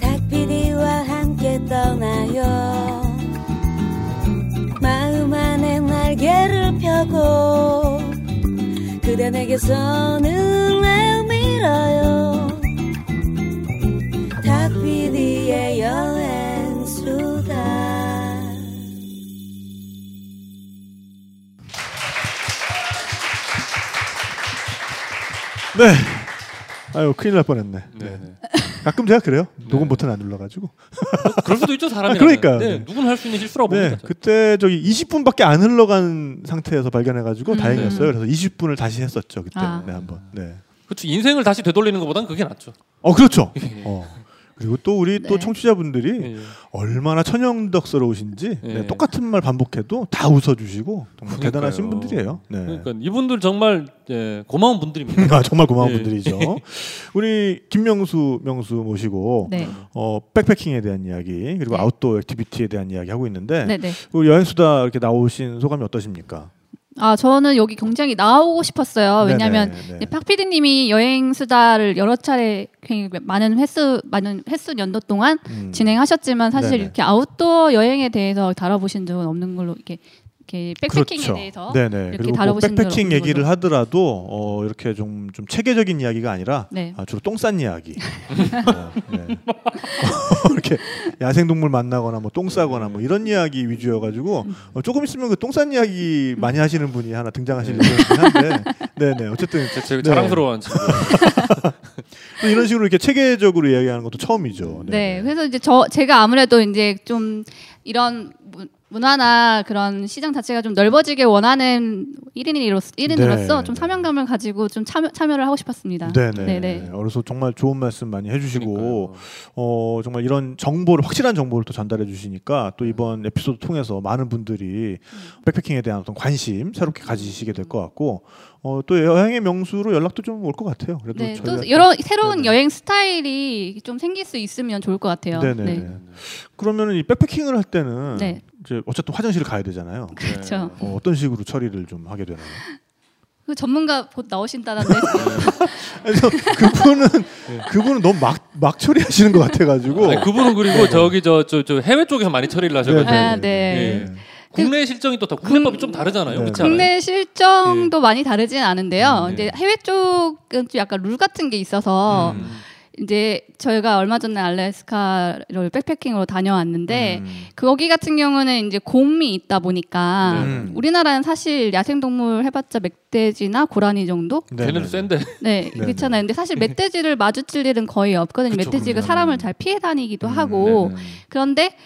닭피디와 함께 떠나요 마음 안에 날개를 펴고 그대 내게서 눈을 밀어요 닭피디의 여행수다 네. 아유 큰일 날 뻔했네. 네. 네. 네. 가끔 제가 그래요. 녹음 버튼 안 눌러가지고. 그럴 수도 있죠 사람이. 그러니까요. 네, 누군 할수 있는 실수라고 네. 봅니다. 그때 저기 20분밖에 안 흘러간 상태에서 발견해가지고 음. 다행이었어요. 그래서 20분을 다시 했었죠 그때. 아. 네 한번. 네. 그렇죠. 인생을 다시 되돌리는 것보단 그게 낫죠. 어 그렇죠. 예. 어. 그리고 또 우리 또 네. 청취자분들이 예. 얼마나 천연덕스러우신지 예. 네, 똑같은 말 반복해도 다 웃어주시고 정말 그러니까요. 대단하신 분들이에요. 네. 그러니까 이분들 정말 예, 고마운 분들입니다. 아, 정말 고마운 예. 분들이죠. 우리 김명수 명수 모시고 네. 어, 백패킹에 대한 이야기 그리고 네. outdoor activity에 대한 이야기 하고 있는데 네, 네. 우리 여행 수다 이렇게 나오신 소감이 어떠십니까? 아 저는 여기 굉장히 나오고 싶었어요. 왜냐하면 네. 이제 탁피디님이 여행 수다를 여러 차례 굉장히 많은 횟수 많은 횟수 연도 동안 음. 진행하셨지만 사실 네네. 이렇게 아웃도어 여행에 대해서 다뤄보신 적은 없는 걸로 이렇게 이렇게 백패킹에 그렇죠. 대해서 네네. 이렇게 그리고 뭐 다뤄보신 적은 백패킹 얘기를 걸로. 하더라도 어, 이렇게 좀, 좀 체계적인 이야기가 아니라 네. 아, 주로 똥싼 이야기. 어, 네. 이렇게 야생동물 만나거나 뭐 똥 싸거나 뭐 이런 이야기 위주여가지고 어, 조금 있으면 그 똥싼 이야기 많이 하시는 분이 하나 등장하시는 예정이긴 한데, 네네 어쨌든 제, 제 네. 또 이런 식으로 이렇게 체계적으로 이야기하는 것도 처음이죠. 네, 그래서 이제 저 제가 아무래도 이제 좀 이런 문- 문화나 그런 시장 자체가 좀 넓어지게 원하는 1인으로서 1인으로서 네. 좀 사명감을 가지고 좀 참여, 참여를 하고 싶었습니다. 네네. 네네. 그래서 정말 좋은 말씀 많이 해주시고 그러니까요. 어 정말 이런 정보를 확실한 정보를 또 전달해 주시니까 또 이번 에피소드 통해서 많은 분들이 백패킹에 대한 어떤 관심 새롭게 가지시게 될 것 같고 어 또 여행의 명수로 연락도 좀 올 것 같아요. 그래도 네, 또 여러 새로운 네네. 여행 스타일이 좀 생길 수 있으면 좋을 것 같아요. 네네. 네. 그러면은 이 백패킹을 할 때는 네. 이제 어쨌든 화장실을 가야 되잖아요. 그렇죠. 어, 어떤 식으로 처리를 좀 하게 되나요? 그 전문가 곧 나오신다는데 그래서 그분은 그분은 너무 막 막 처리하시는 것 같아가지고 아니, 그분은 그리고 저기 저저저 해외 쪽에서 많이 처리를 하셔가지고 아, 네. 예. 국내 실정이 또다 국내법이 좀 다르잖아요. 네. 국내 실정도 많이 다르진 않은데요. 음, 이제 네. 해외 쪽은 좀 약간 룰 같은 게 있어서 음. 이제 저희가 얼마 전에 알래스카를 백패킹으로 다녀왔는데 음. 거기 같은 경우는 이제 곰이 있다 보니까 네. 우리나라는 사실 야생동물 해봤자 멧돼지나 고라니 정도? 네네. 걔네도 센데. 네, 네네. 그렇잖아요. 근데 사실 멧돼지를 마주칠 일은 거의 없거든요. 그쵸, 멧돼지가 그럼요. 사람을 잘 피해 다니기도 음, 하고 네네. 그런데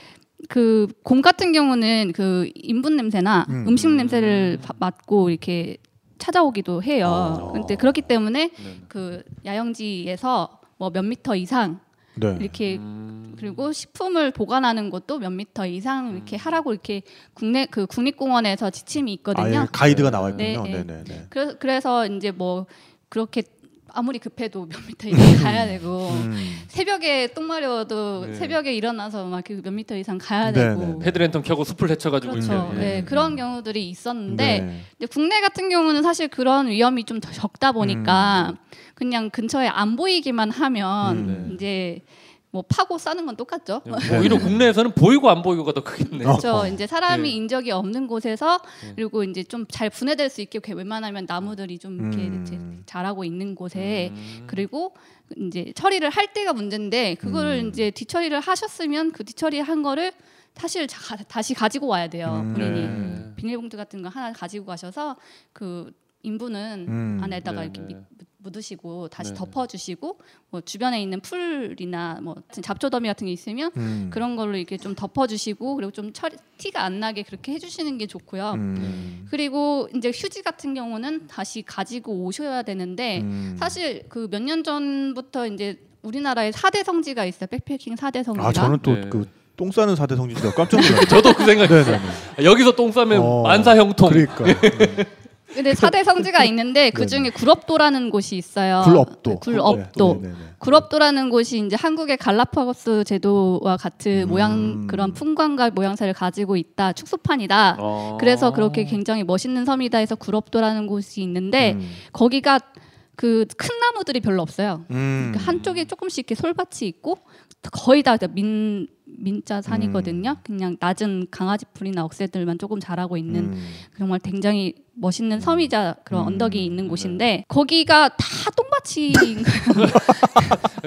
그 곰 같은 경우는 그 인분 냄새나 음. 음. 식 냄새를 바- 맡고 이렇게 찾아오기도 해요. 어. 근데 그렇기 때문에 네. 그 야영지에서 뭐 몇 미터 이상 네. 이렇게 음. 그리고 식품을 보관하는 것도 몇 미터 이상 이렇게 하라고 이렇게 국내 그 국립공원에서 지침이 있거든요. 아 예 가이드가 나와 있군요. 네, 네. 네네네. 그래서 그래서 이제 뭐 그렇게 아무리 급해도 몇 미터 이상 가야 되고 음. 새벽에 똥 마려워도 네. 새벽에 일어나서 막그몇 미터 이상 가야 네, 되고 네, 네. 헤드랜턴 켜고 숲을 헤쳐가지고 그렇죠. 네, 예. 그런 경우들이 있었는데 네. 근데 국내 같은 경우는 사실 그런 위험이 좀더 적다 음. 보니까 그냥 근처에 안 보이기만 하면 음, 네. 이제 뭐 파고 싸는 건 똑같죠. 오히려 국내에서는 보이고 안 보이고가 더 크겠네. 어. 그렇죠. 이제 사람이 네. 인적이 없는 곳에서 네. 그리고 이제 좀 잘 분해될 수 있게 웬만하면 나무들이 좀 이렇게 음. 이제 자라고 있는 곳에 음. 그리고 이제 처리를 할 때가 문제인데 그거를 음. 이제 뒤처리를 하셨으면 그 뒤처리 한 거를 사실 자- 다시 가지고 와야 돼요. 음. 본인이 네. 비닐봉투 같은 거 하나 가지고 가셔서 그 인분은 음. 안에다가 네, 이렇게 네. 묻- 묻으시고 다시 네, 네. 덮어주시고 뭐 주변에 있는 풀이나 뭐 잡초더미 같은 게 있으면 음. 그런 걸로 이렇게 좀 덮어주시고 그리고 좀 처리, 티가 안 나게 그렇게 해주시는 게 좋고요. 음. 그리고 이제 휴지 같은 경우는 다시 가지고 오셔야 되는데 음. 사실 그 몇 년 전부터 이제 우리나라에 4대 성지가 있어요. 백패킹 4대 성지가. 아 저는 또 네. 그똥 싸는 사대 성지가 깜짝 놀랐어요. 저도 그 생각했어요. 여기서 똥 싸면 어, 만사 형통. 그러니까 근데 4대 성지가 있는데 그 중에 굴업도라는 곳이 있어요. 굴업도. 굴업도. 네, 네, 네. 굴업도라는 곳이 이제 한국의 갈라파고스 제도와 같은 음. 모양 그런 풍광과 모양새를 가지고 있다. 축소판이다. 어. 그래서 그렇게 굉장히 멋있는 섬이다 해서 굴업도라는 곳이 있는데 음. 거기가 그큰 나무들이 별로 없어요. 음. 그러니까 한쪽에 조금씩 이렇게 솔밭이 있고 거의 다 민 민자 산이거든요. 그냥 낮은 강아지 풀이나 억새들만 조금 자라고 있는 음. 정말 굉장히 멋있는 섬이자 그런 음. 언덕이 있는 곳인데 거기가 다 똥밭인 거예요.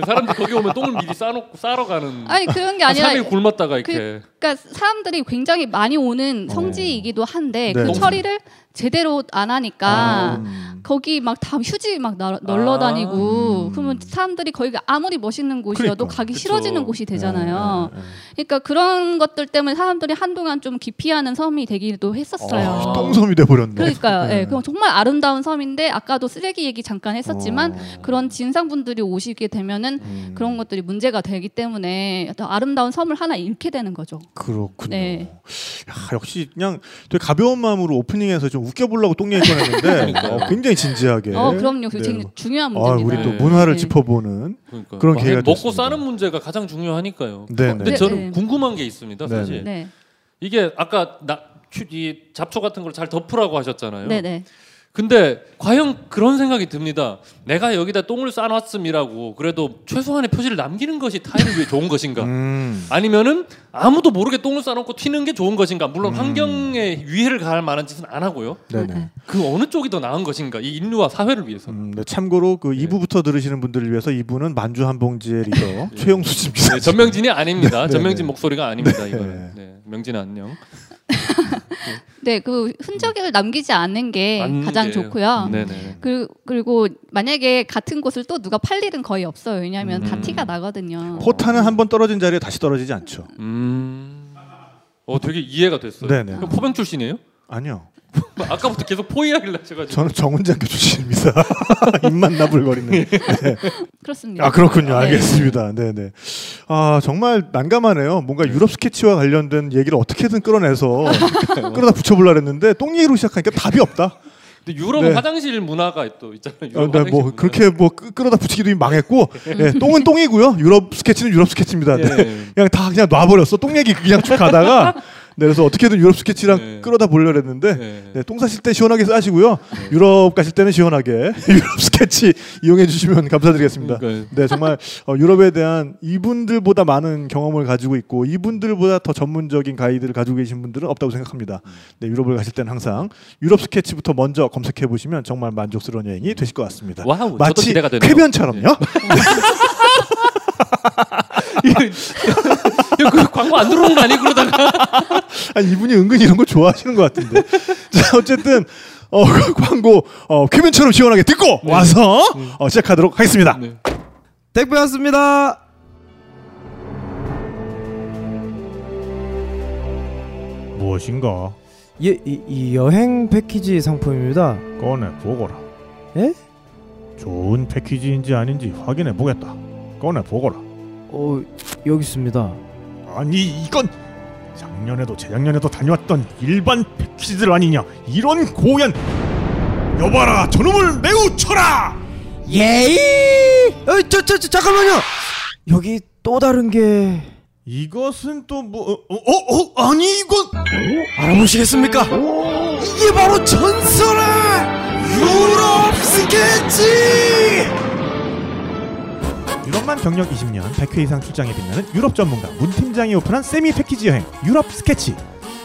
사람들 거기 오면 똥을 미리 싸놓고 싸러 가는. 아니 그런 게한 아니라 3일 굶었다가 이렇게. 그 러니까 사람들이 굉장히 많이 오는 성지이기도 한데 네. 그 처리를 제대로 안 하니까 음. 거기 막 다 휴지 막 나- 널러 다니고 음. 그러면 사람들이 거기가 아무리 멋있는 곳이어도 그러니까. 가기 그쵸. 싫어지는 곳이 되잖아요. 네, 네, 네. 그러니까 그런 것들 때문에 사람들이 한동안 좀 기피하는 섬이 되기도 했었어요. 아, 똥섬이 돼 버렸네. 그러니까요. 네. 예, 그럼 정말 아름다운 섬인데 아까도 쓰레기 얘기 잠깐 했었지만 어. 그런 진상분들이 오시게 되면은 음. 그런 것들이 문제가 되기 때문에 어떤 아름다운 섬을 하나 잃게 되는 거죠. 그렇군요. 네. 야, 역시 그냥 되게 가벼운 마음으로 오프닝에서 좀 웃겨보려고 똥 얘기 꺼냈는데 어, 굉장히 진지하게. 어, 그럼요. 그 네. 굉장히 중요한 아, 문제입니다. 우리 또 네. 문화를 네. 짚어보는 그러니까. 그런 뭐 기회가 먹고 됐습니다. 사는 문제가 가장 중요하니까요. 네, 근데 네. 저는 네. 궁금한 게 있습니다, 네, 사실. 네. 이게 아까 나, 휴- 이 잡초 같은 걸 잘 덮으라고 하셨잖아요. 네, 네. 근데 과연 그런 생각이 듭니다. 내가 여기다 똥을 싸놨음이라고 그래도 최소한의 표시를 남기는 것이 타인을 위해 좋은 것인가? 음. 아니면은 아무도 모르게 똥을 싸놓고 튀는 게 좋은 것인가? 물론 음. 환경에 위해를 가할 만한 짓은 안 하고요. 네네. 그 어느 쪽이 더 나은 것인가? 이 인류와 사회를 위해서. 음, 네, 참고로 그 네. 2부부터 들으시는 분들을 위해서 2부는 만주 한 봉지의 리더 최용수 씨입니다. 네, 전명진이 아닙니다. 네, 전명진 네. 목소리가 아닙니다. 네. 이거는. 네, 명진 안녕. 네, 그 흔적을 남기지 않는 게 가장 게- 좋고요. 네네. 그, 그리고 만약에 같은 곳을 또 누가 팔 일은 거의 없어요. 왜냐하면 다 음. 티가 나거든요. 포탄은 한 번 떨어진 자리에 다시 떨어지지 않죠. 음. 어 되게 이해가 됐어요. 네네. 그럼 포병 출신이에요? 아니요. 아까부터 계속 포위하길래 하셔가지고. 저는 정은장교 출신입니다. 입만 나불거리는. 그렇습니다. 아 그렇군요. 네. 알겠습니다. 네네. 아 정말 난감하네요. 뭔가 유럽 스케치와 관련된 얘기를 어떻게든 끌어내서 끌어다 붙여보려 했는데 똥 얘기로 시작하니까 답이 없다. 근데 유럽은 네. 화장실 문화가 또 있잖아요. 어, 유럽 네, 뭐 문화. 그렇게 뭐 끌- 끌어다 붙이기도 망했고 예, 똥은 똥이고요. 유럽 스케치는 유럽 스케치입니다. 네. 예. 그냥 다 그냥 놔버렸어. 똥 얘기 그냥 쭉 가다가 네, 그래서 어떻게든 유럽 스케치랑 네. 끌어다 보려 했는데 네. 네, 똥 싸실 때 시원하게 싸시고요. 유럽 가실 때는 시원하게 유럽 스케치 이용해 주시면 감사드리겠습니다. 그러니까요. 네, 정말 어, 유럽에 대한 이분들보다 많은 경험을 가지고 있고 이분들보다 더 전문적인 가이드를 가지고 계신 분들은 없다고 생각합니다. 네, 유럽을 가실 때는 항상 유럽 스케치부터 먼저 검색해 보시면 정말 만족스러운 여행이 되실 것 같습니다. wow, 마치. 쾌변처럼요. 이거 그 광고 안 들어오는 거 아니 그러다가 아니, 이분이 은근히 이런 거 좋아하시는 것 같은데. 자, 어쨌든 어, 광고 어, 쾌변처럼 시원하게 듣고 와서 어, 시작하도록 하겠습니다. 네. 택배 왔습니다. 무엇인가 예, 이, 이 여행 패키지 상품입니다. 꺼내 보거라. 예? 좋은 패키지인지 아닌지 확인해 보겠다. 꺼내 보거라. 어, 여기 있습니다. 아니 이건 작년에도 재작년에도 다녀왔던 일반 패키지들 아니냐? 이런 고연 여봐라 저놈을 매우 쳐라. 예이! 어, 저, 저, 저, 잠깐만요. 여기 또 다른 게 이것은 또 뭐 어, 어, 어, 아니 이건 알아보시겠습니까? 이게 바로 전설의 유럽 스케치! 유럽만 경력 20년 100회 이상 출장에 빛나는 유럽 전문가 문 팀장이 오픈한 세미 패키지 여행 유럽 스케치.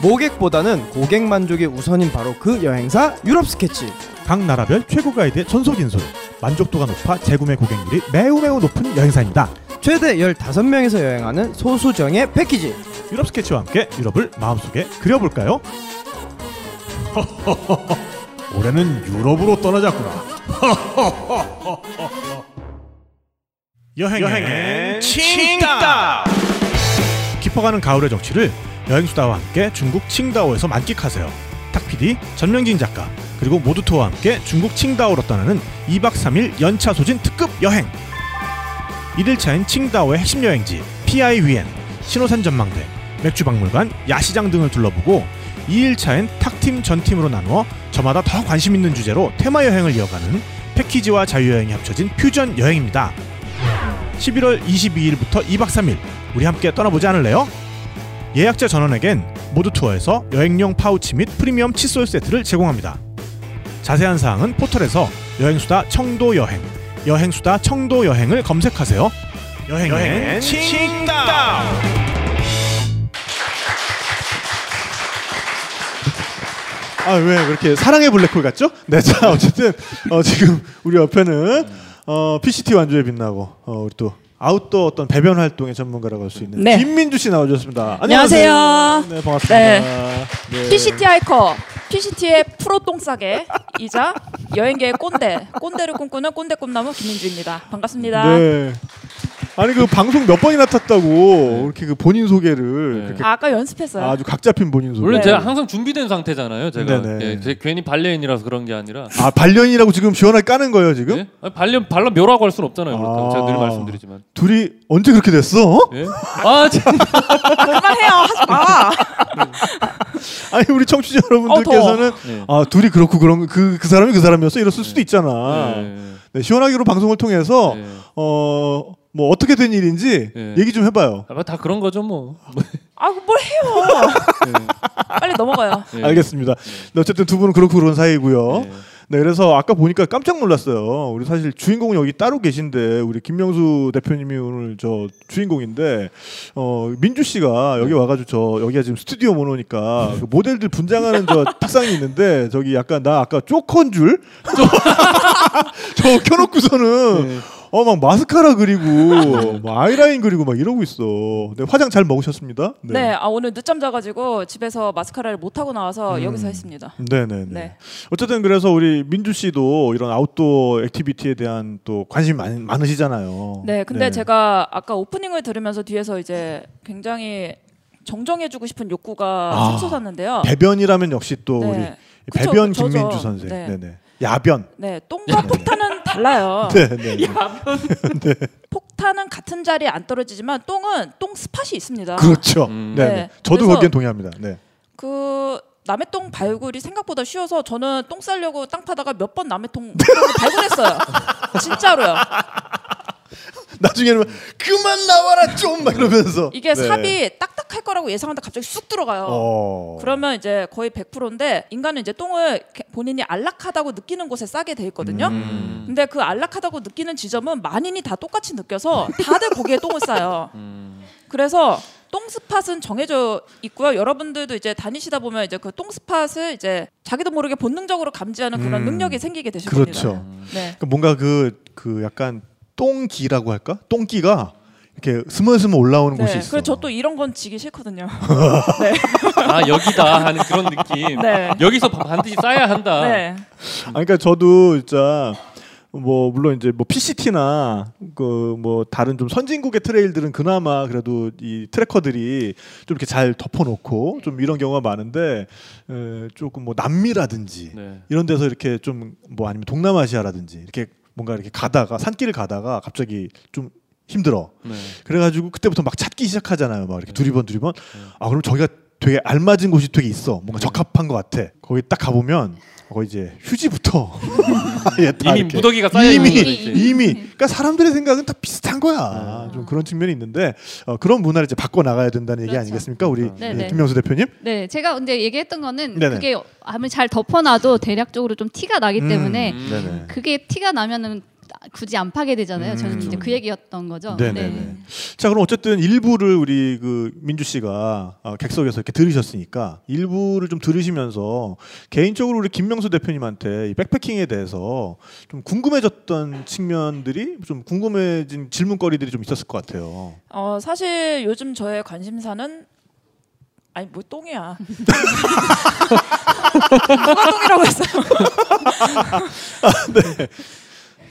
모객보다는 고객 만족이 우선인 바로 그 여행사 유럽 스케치. 각 나라별 최고 가이드의 전속인솔 만족도가 높아 재구매 고객률이 매우 매우 높은 여행사입니다. 최대 15명에서 여행하는 소수정예 패키지. 유럽 스케치와 함께 유럽을 마음속에 그려볼까요? 올해는 유럽으로 떠나자꾸나. 여행의 칭따오 깊어가는 가을의 정취를 여행수다와 함께 중국 칭다오에서 만끽하세요. 탁PD, 전명진 작가, 그리고 모두 투어와 함께 중국 칭다오로 떠나는 2박 3일 연차 소진 특급 여행. 1일차인 칭다오의 핵심 여행지 PI위엔, 신호산 전망대, 맥주박물관, 야시장 등을 둘러보고 2일차엔 탁팀 전팀으로 나누어 저마다 더 관심 있는 주제로 테마 여행을 이어가는 패키지와 자유여행이 합쳐진 퓨전 여행입니다. 11월 22일부터 2박 3일 우리 함께 떠나보지 않을래요? 예약자 전원에겐 모두 투어에서 여행용 파우치 및 프리미엄 칫솔 세트를 제공합니다. 자세한 사항은 포털에서 여행수다 청도 여행, 여행수다 청도 여행을 검색하세요. 여행엔 칭따오. 아왜 그렇게 사랑의 블랙홀 같죠? 네, 자 어쨌든 어, 지금 우리 옆에는 어, PCT 완주에 빛나고 어, 우리 또 아웃도어 어떤 배변 활동의 전문가라고 할 수 있는 네. 김민주 씨 나와주셨습니다. 안녕하세요. 네, 반갑습니다. 네. 네. PCT 하이커, PCT의 프로 똥싸개 이자 여행계의 꼰대, 꼰대를 꿈꾸는 꼰대 꿈나무 김민주입니다. 반갑습니다. 네. 아니 그 방송 몇 번이나 탔다고 이렇게 그 본인 소개를 네. 그렇게 아, 아까 연습했어요. 아주 각 잡힌 본인 소개. 원래 네. 제가 항상 준비된 상태잖아요. 제가 네네. 예, 제 괜히 반려인이라서 그런 게 아니라 아 반련이라고 지금 시원하게 까는 거예요 지금? 예? 아니, 반려 반려 묘라고 할 수는 없잖아요. 그렇다고 아. 제가 늘 말씀드리지만. 둘이 언제 그렇게 됐어? 예? 아, 참. 아, 그만해요. 하지 마. 아니 우리 청취자 여러분들께서는 네. 아 둘이 그렇고 그런 그그 그 사람이 그 사람이었어 이랬을 수도 있잖아. 네. 네, 시원하게로 방송을 통해서 네. 어 뭐 어떻게 된 일인지 네. 얘기 좀 해봐요. 아, 다 그런 거죠 뭐. 아, 뭘 해요. 빨리 넘어가요. 예. 알겠습니다. 네, 어쨌든 두 분은 그렇고 그런 사이고요. 예. 네, 그래서 아까 보니까 깜짝 놀랐어요. 우리 사실 주인공은 여기 따로 계신데 우리 김명수 대표님이 오늘 저 주인공인데 어 민주 씨가 여기 와가지고 저 여기가 지금 스튜디오 모노니까 그 모델들 분장하는 저 특상이 있는데 저기 약간 나 아까 쪼컨 줄? 저 켜놓고서는 어 막 마스카라 그리고 뭐 아이라인 그리고 막 이러고 있어. 네, 화장 잘 먹으셨습니다. 네. 아, 오늘 늦잠 자가지고 집에서 마스카라를 못 하고 나와서 음. 여기서 했습니다. 네네네. 네. 어쨌든 그래서 우리 민주 씨도 이런 outdoor activity에 대한 또 관심이 많, 많으시잖아요. 네, 근데 제가 아까 오프닝을 들으면서 뒤에서 이제 굉장히 정정해주고 싶은 욕구가 아. 샘솟았는데요. 배변이라면 역시 또 네. 우리 그쵸, 배변 저죠. 김민주 선생. 네. 네. 네 야변. 네, 똥과 폭탄은 달라요. 네, 네. 네. 폭탄은 같은 자리에 안 떨어지지만 똥은 똥 스팟이 있습니다. 그렇죠. 음. 네. 네. 네. 저도 거기엔 동의합니다. 네. 그 남의 똥 발굴이 생각보다 쉬워서 저는 똥 싸려고 땅 파다가 몇 번 남의 똥 발굴했어요. 진짜로요. 나중에는 막, 그만 나와라 좀 막 이러면서 이게 네. 삽이 딱딱할 거라고 예상하는데 갑자기 쑥 들어가요. 어. 그러면 이제 거의 100%인데 인간은 이제 똥을 본인이 안락하다고 느끼는 곳에 싸게 돼 있거든요. 음. 근데 그 안락하다고 느끼는 지점은 만인이 다 똑같이 느껴서 다들 거기에 똥을 싸요. 음. 그래서 똥 스팟은 정해져 있고요. 여러분들도 이제 다니시다 보면 이제 그 똥 스팟을 이제 자기도 모르게 본능적으로 감지하는 그런 음. 능력이 생기게 되실 그렇죠. 겁니다. 네. 그 뭔가 그 그 약간 똥기라고 할까? 똥기가 이렇게 스멀스멀 올라오는 곳이 네. 있어. 그래서 저또 이런 건 지기 싫거든요. 아 여기다 하는 그런 느낌. 네. 여기서 반드시 싸야 한다. 네. 아, 그러니까 저도 진짜 뭐 물론 이제 뭐 PCT나 그 뭐 다른 좀 선진국의 트레일들은 그나마 그래도 이 트래커들이 좀 이렇게 잘 덮어놓고 좀 이런 경우가 많은데 에, 조금 뭐 남미라든지 네. 이런 데서 이렇게 좀 뭐 아니면 동남아시아라든지 이렇게 뭔가 이렇게 가다가 산길을 가다가 갑자기 좀 힘들어. 네. 그래가지고 그때부터 막 찾기 시작하잖아요. 막 이렇게 두리번 두리번. 아 그럼 저기가 되게 알맞은 곳이 되게 있어. 뭔가 적합한 것 같아. 거기 딱 가보면 거기 이제 휴지부터 예, 다 이미 이렇게 무더기가 쌓여 있는 이미. 이미 그러니까 사람들의 생각은 다 비슷한 거야. 좀 그런 측면이 있는데 어, 그런 문화를 이제 바꿔 나가야 된다는 얘기 그렇죠. 아니겠습니까, 우리 네, 예, 네. 김명수 대표님? 네, 제가 근데 얘기했던 거는 네네. 그게 아무리 잘 덮어놔도 대략적으로 좀 티가 나기 음, 때문에 네네. 그게 티가 나면은 굳이 안 파게 되잖아요. 음, 저는 이제 그렇죠. 그 얘기였던 거죠. 네네네. 네. 자 그럼 어쨌든 일부를 우리 그 민주 씨가 어, 객석에서 이렇게 들으셨으니까 일부를 좀 들으시면서 개인적으로 우리 김명수 대표님한테 이 백패킹에 대해서 좀 궁금해졌던 측면들이 좀 궁금해진 질문거리들이 좀 있었을 것 같아요. 어, 사실 요즘 저의 관심사는 아니 뭐 똥이야. 누가 똥이라고 했어요?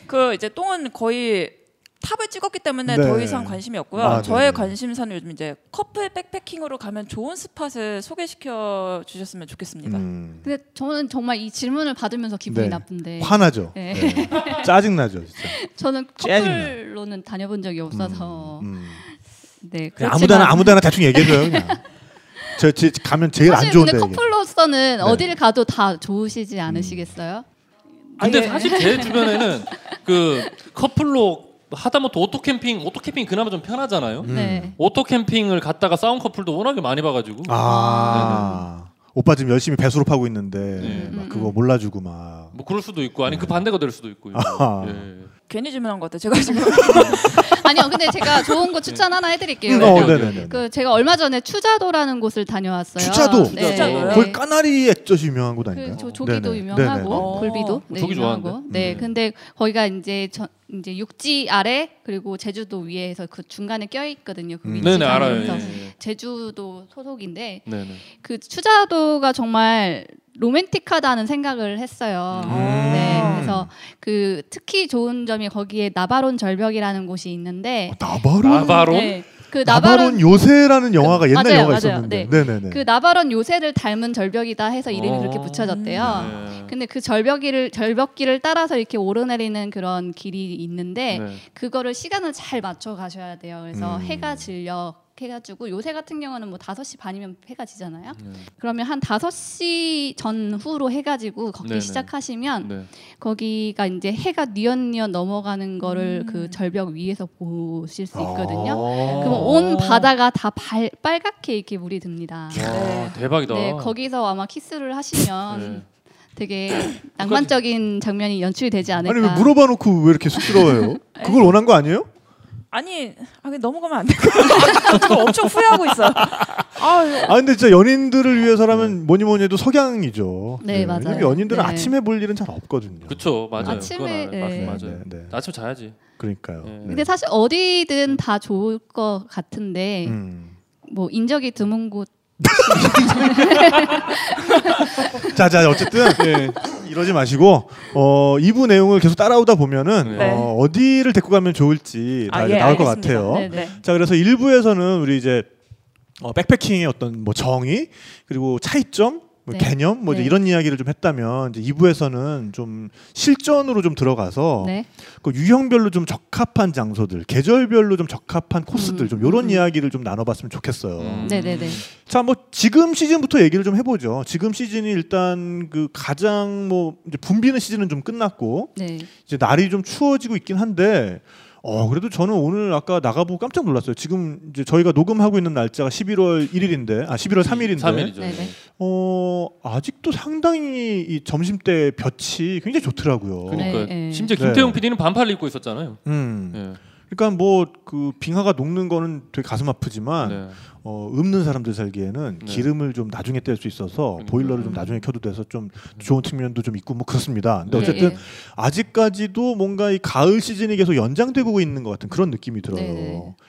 그 이제 똥은 거의 탑을 찍었기 때문에 네. 더 이상 관심이 없고요. 아, 저의 네네. 관심사는 요즘 이제 커플 백패킹으로 가면 좋은 스팟을 소개시켜 주셨으면 좋겠습니다. 음, 근데 저는 정말 이 질문을 받으면서 기분이 네. 나쁜데 화나죠. 네. 네. 짜증 나죠, 진짜. 저는. 커플로는 다녀본 적이 없어서 음. 네 그냥 그렇지만 아무데나 아무데나 대충 얘기해줘요. 저, 저 가면 제일 안 사실 좋은데. 근데. 커플로서는 네. 어디를 가도 다 좋으시지 않으시겠어요? 근데 아, 예. 사실 제 주변에는 그 커플로 하다못해 오토 캠핑, 오토 캠핑 그나마 좀 편하잖아요. 음. 네. 오토 캠핑을 갔다가 싸운 커플도 워낙에 많이 봐가지고. 아. 오빠 지금 열심히 배수로 파고 있는데 네. 막 음, 그거 음. 몰라주고 막 뭐 그럴 수도 있고 아니 그 반대가 될 수도 있고. 아하. 예. 괜히 질문한 것 같아. 제가 지금 아니요, 근데 제가 좋은 거 추천 하나 해드릴게요. 음, 어, 네, 네네네. 그 제가 얼마 전에 추자도라는 곳을 다녀왔어요. 추자도? 네. 추자도요? 거기 까나리 액젓이 유명한 곳그 아닌가요? 조, 조기도 네네. 유명하고 네네. 어. 굴비도 네, 조기 유명하고. 좋아하는데? 네, 음. 근데 거기가 이제 저, 이제 육지 아래 그리고 제주도 위에서 그 중간에 껴 있거든요. 그 음. 네네 알아요. 예, 그래서 예. 제주도 소속인데 네네. 그 추자도가 정말 로맨틱하다는 생각을 했어요. 음. 네, 그래서 그 특히 좋은 점이 거기에 나바론 절벽이라는 곳이 있는데 나바론? 나바론? 네, 그 나바론 나바론 요새라는 영화가 그- 옛날 맞아요, 영화가 맞아요. 있었는데. 네. 그 나바론 요새를 닮은 절벽이다 해서 이름이 어. 그렇게 붙여졌대요. 네. 근데 그 절벽길을 절벽길을 따라서 이렇게 오르내리는 그런 길이 있는데 네. 그거를 시간을 잘 맞춰 가셔야 돼요. 그래서 음. 해가 질려 해가지고 요새 같은 경우는 뭐 5시 반이면 해가 지잖아요. 네. 그러면 한 5시 전후로 해가지고 걷기 네네. 시작하시면 네. 거기가 이제 해가 뉘엿뉘엿 넘어가는 거를 음. 그 절벽 위에서 보실 수 있거든요. 아. 그럼 온 바다가 다 발, 빨갛게 이렇게 물이 듭니다. 와 대박이다. 네, 거기서 아마 키스를 하시면 네. 되게 낭만적인 장면이 연출이 되지 않을까. 아니 왜 물어봐 놓고 왜 이렇게 쑥스러워요? 그걸 원한 거 아니에요? 아니 아, 그냥 넘어가면 안 돼. 저 엄청 후회하고 있어. 아, 아 근데 진짜 연인들을 위해서라면 뭐니 뭐니 해도 석양이죠. 네, 맞아요. 왜냐면 연인들은 네. 아침에 볼 일은 잘 없거든요. 그쵸 맞아요. 아침에. 네. 맞- 네, 맞아요. 네. 아침 자야지. 그러니까요. 네. 근데 사실 어디든 다 좋을 것 같은데 음. 뭐 인적이 드문 곳 자, 자, 어쨌든 예, 이러지 마시고 어, 2부 내용을 계속 따라오다 보면은 네. 어, 어디를 데리고 가면 좋을지 다 아, 이제 예, 나올 것 알겠습니다. 같아요. 네, 네. 자, 그래서 1부에서는 우리 이제 어, 백패킹의 어떤 뭐 정의 그리고 차이점 뭐 네. 개념 뭐 네. 이런 이야기를 좀 했다면 이제 2부에서는 좀 실전으로 좀 들어가서 네. 그 유형별로 좀 적합한 장소들, 계절별로 좀 적합한 코스들 음, 좀 이런 음. 이야기를 좀 나눠봤으면 좋겠어요. 음. 네, 네, 네. 자, 뭐 지금 시즌부터 얘기를 좀 해보죠. 지금 시즌이 일단 그 가장 뭐 이제 붐비는 시즌은 좀 끝났고 네. 이제 날이 좀 추워지고 있긴 한데. 어 그래도 저는 오늘 아까 나가보고 깜짝 놀랐어요. 지금 이제 저희가 녹음하고 있는 날짜가 11월 1일인데, 아 11월 3일인데, 3일이죠. 네, 네. 어 아직도 상당히 이 점심 때 볕이 굉장히 좋더라고요. 그러니까 네, 네. 심지어 네. 김태용 PD는 반팔을 입고 있었잖아요. 음, 예. 그러니까 뭐 그 빙하가 녹는 거는 되게 가슴 아프지만 네. 어, 읊는 사람들 살기에는 네. 기름을 좀 나중에 뗄 수 있어서. 보일러를 좀 나중에 켜도 돼서 좀 좋은 측면도 좀 있고 뭐 그렇습니다. 근데 네. 어쨌든 예, 예. 아직까지도 뭔가 이 가을 시즌이 계속 연장되고 있는 것 같은 그런 느낌이 들어요. 네,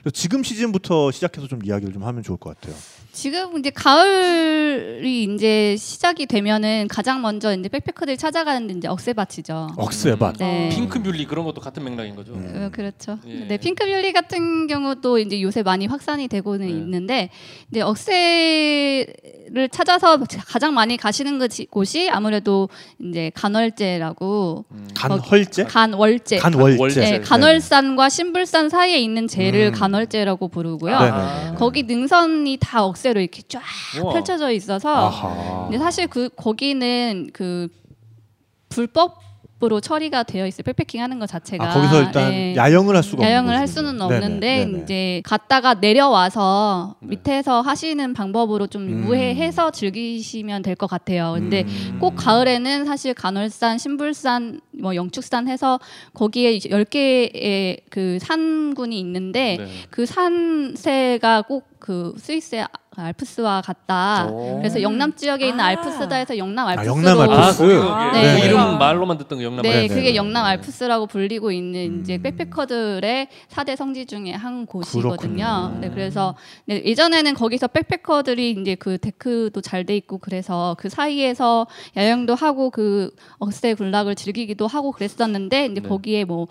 네. 지금 시즌부터 시작해서 좀 이야기를 좀 하면 좋을 것 같아요. 지금 이제 가을이 이제 시작이 되면은 가장 먼저 이제 백패커들이 찾아가는 데 이제 억새밭이죠. 억새밭. 네. 핑크 뮬리 그런 것도 같은 맥락인 거죠. 음. 어, 그렇죠. 예. 네, 핑크뮬리 같은 경우도 이제 요새 많이 확산이 되고는 네. 있는데 이제 억새를 찾아서 가장 많이 가시는 것이- 곳이 아무래도 이제 간월제라고 음. 간헐제? 간월제. 간월제. 월제. 네, 간월산과 신불산 사이에 있는 제를 음. 간월제라고 부르고요. 아. 거기 능선이 다 억새로 이렇게 쫙 우와. 펼쳐져 있어서 아하. 근데 사실 그 거기는 그 불법으 로 처리가 되어 있어요. 백패킹 하는 것 자체가. 아, 거기서 일단 네. 야영을 할 수가 야영을 할. 수는 없는데 네네. 이제 갔다가 내려와서 네. 밑에서 하시는 방법으로 좀 음. 우회해서 즐기시면 될 것 같아요. 근데 음. 꼭 가을에는 사실 간월산, 신불산, 뭐 영축산 해서 거기에 이제 10개의 그 산군이 있는데 네. 그 산세가 꼭 그 스위스의 알프스와 같다. 오. 그래서 영남 지역에 있는 아. 알프스다 해서 영남 아, 알프스로 영남 아, 알프스. 아, 네. 그 이름 말로만 듣던 거 영남 네, 네네. 그게 네네. 영남 알프스라고 불리고 있는 이제 음. 백패커들의 사대 성지 중에 한 곳이거든요. 그렇군요. 네, 그래서 네, 예전에는 거기서 백패커들이 이제 그 데크도 잘 돼 있고 그래서 그 사이에서 야영도 하고 그 억새 군락을 즐기기도 하고 그랬었는데 이제 네. 거기에 뭐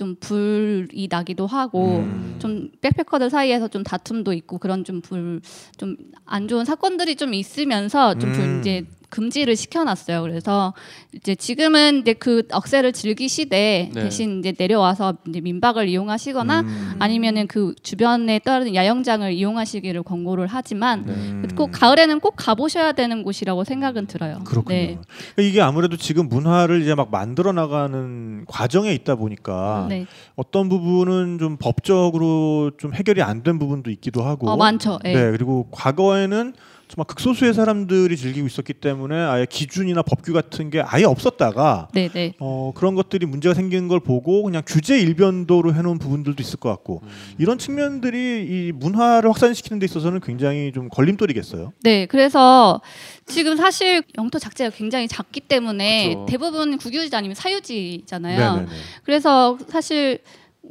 좀 불이 나기도 하고 음. 좀 백패커들 사이에서 좀 다툼도 있고 그런 좀 불 좀 안 좋은 사건들이 좀 있으면서 좀좀 음. 이제 금지를 시켜놨어요. 그래서 이제 지금은 이제 그 억새를 즐기시되 네. 대신 이제 내려와서 이제 민박을 이용하시거나 음. 아니면은 그 주변에 따른 야영장을 이용하시기를 권고를 하지만 음. 꼭 가을에는 꼭 가보셔야 되는 곳이라고 생각은 들어요. 그렇군요. 네. 그러니까 이게 아무래도 지금 문화를 이제 막 만들어 나가는 과정에 있다 보니까 네. 어떤 부분은 좀 법적으로 좀 해결이 안 된 부분도 있기도 하고 어, 많죠. 예. 네 그리고 과거에는 정말 극소수의 사람들이 즐기고 있었기 때문에 아예 기준이나 법규 같은 게 아예 없었다가 네, 네. 어, 그런 것들이 문제가 생기는 걸 보고 그냥 규제 일변도로 해놓은 부분들도 있을 것 같고 이런 측면들이 이 문화를 확산시키는 데 있어서는 굉장히 좀 걸림돌이겠어요. 네, 그래서 지금 사실 영토 자체가 굉장히 작기 때문에 그쵸. 대부분 국유지 아니면 사유지잖아요. 네네네. 그래서 사실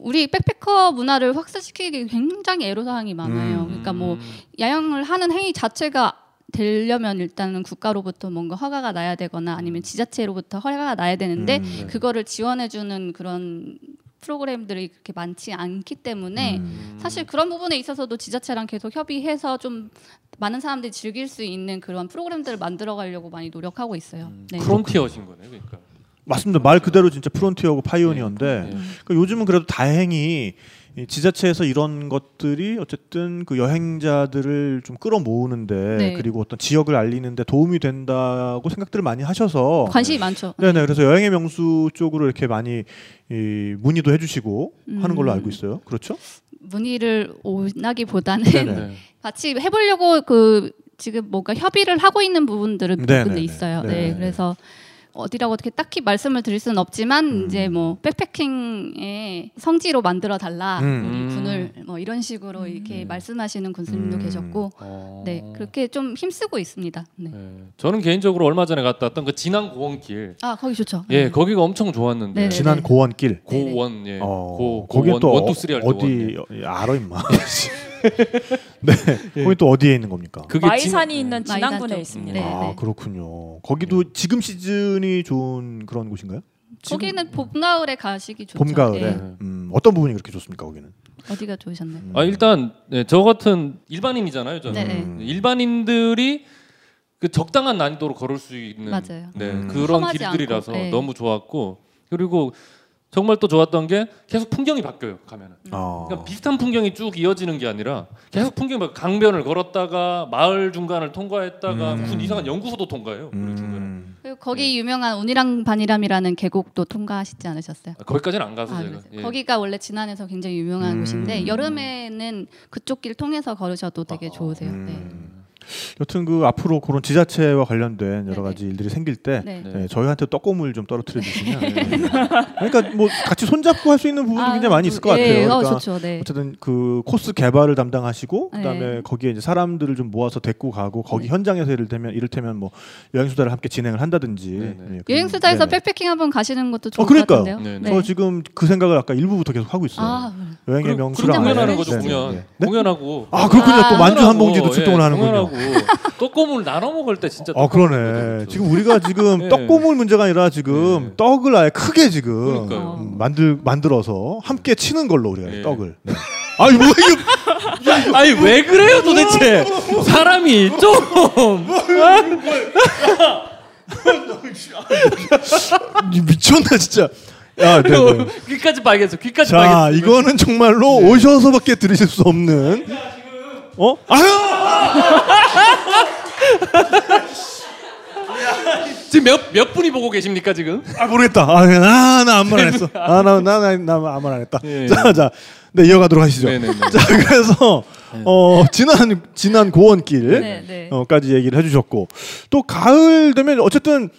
우리 백패커 문화를 확산시키기 굉장히 애로사항이 많아요. 음. 그러니까 뭐 야영을 하는 행위 자체가 되려면 일단은 국가로부터 뭔가 허가가 나야 되거나 아니면 지자체로부터 허가가 나야 되는데 음. 그거를 지원해주는 그런 프로그램들이 그렇게 많지 않기 때문에 음. 사실 그런 부분에 있어서도 지자체랑 계속 협의해서 좀 많은 사람들이 즐길 수 있는 그런 프로그램들을 만들어 가려고 많이 노력하고 있어요. 네. 프론티어신 거네요. 그러니까. 맞습니다. 말 그대로 진짜 프론티어고 파이오니어인데 네. 그러니까 요즘은 그래도 다행히 이 지자체에서 이런 것들이 어쨌든 그 여행자들을 좀 끌어모으는데 네. 그리고 어떤 지역을 알리는데 도움이 된다고 생각들을 많이 하셔서 관심이 많죠. 네네 그래서 여행의 명수 쪽으로 이렇게 많이 이 문의도 해주시고 하는 걸로 음. 알고 있어요. 그렇죠? 문의를 오나기보다는 네네. 네. 같이 해보려고 그 지금 뭔가 협의를 하고 있는 부분들은 네네네. 부분도 있어요. 네, 네 네. 그래서 어디라고 어떻게 딱히 말씀을 드릴 수는 없지만 음. 이제 뭐 백패킹의 성지로 만들어 달라 음. 우리 군을 뭐 이런 식으로 이렇게 말씀하시는 군수님도 음. 계셨고 어. 네 그렇게 좀 힘쓰고 있습니다. 네. 네. 저는 개인적으로 얼마 전에 갔다 왔던 그 진안 고원길. 아 거기 좋죠. 예, 거기가 엄청 좋았는데. 네네. 진안 고원길. 고원 예. 어, 고 거기 또 one two three 할때 어디 알아 임마. 네, 거기 또 어디에 있는 겁니까? 그게 마이산이 진- 있는 진안군에 쪽. 있습니다. 네. 아 그렇군요. 거기도 지금 시즌이 좋은 그런 곳인가요? 거기는 봄 가을에 가시기 좋죠. 봄 가을에 네. 음, 어떤 부분이 그렇게 좋습니까 거기는? 어디가 좋으셨나요? 아 일단 네, 저 같은 일반인이잖아요. 저는 네네. 음. 일반인들이 그 적당한 난이도로 걸을 수 있는 맞아요. 네, 음. 그런 길들이라서 네. 너무 좋았고 그리고 정말 또 좋았던 게 계속 풍경이 바뀌어요 가면은. 어. 그러니까 비슷한 풍경이 쭉 이어지는 게 아니라 계속 풍경이 바뀌어요. 강변을 걸었다가 마을 중간을 통과했다가 음. 무슨 이상한 연구소도 통과해요. 그 중간에. 음. 그리고 거기 유명한 운이랑 반이람이라는 계곡도 통과하시지 않으셨어요? 아, 거기까지는 안 가서 아, 제가. 네. 예. 거기가 원래 진안에서 굉장히 유명한 음. 곳인데 여름에는 그쪽 길 통해서 걸으셔도 되게 좋으세요. 네. 음. 여튼 그 앞으로 그런 지자체와 관련된 여러 네네. 가지 일들이 생길 때 네. 네. 네, 저희한테 떡고물 좀 떨어뜨려 주시면 그러니까 뭐 같이 손잡고 할 수 있는 부분도 아, 굉장히 많이 있을 것 예, 같아요. 어, 그러니까 좋죠. 네. 어쨌든 그 코스 개발을 담당하시고 네. 그다음에 거기에 이제 사람들을 좀 모아서 데리고 가고 거기 네. 현장에서 예를 들면 이를테면 뭐 여행 수다를 함께 진행을 한다든지 네네. 예, 여행 수다에서 네네. 백패킹 한번 가시는 것도 좋을 어, 그러니까요. 것 같은데요. 네네. 저 지금 그 생각을 아까 일부부터 계속 하고 있어요. 아, 여행의 명수랑 공연하는 거죠 네네. 공연 네? 공연하고 아 그렇군요. 아, 또 만주 한 봉지도 출동을 예, 하는군요. 떡고물 나눠 먹을 때 진짜 아 그러네. 지금 우리가 지금 네. 떡고물 문제가 아니라 지금 네. 떡을 아예 크게 지금 그러니까요. 음, 만들 만들어서 함께 치는 걸로 우리가 네. 떡을. 네. 아니 뭐 이게 아니 왜 그래요 도대체 사람이 좀 미쳤나 진짜. 야, 네, 네. 귀까지 빨개서 귀까지 자, 빨개서 이거는 정말로 오셔서밖에 들으실 수 없는. 어? 아유! 지금 몇 몇 분이 보고 계십니까 지금 아 모르겠다. 아, 나, 나 아무 말 안 했어. 아, 나, 나, 나, 나 아무 말 안 했다. 예. 자, 자, 네 이어가도록 하시죠. 네네네. 자, 그래서 어 지난 지난 고원길 네, 네. 어까지 얘기를 해주셨고 또 가을 되면 어쨌든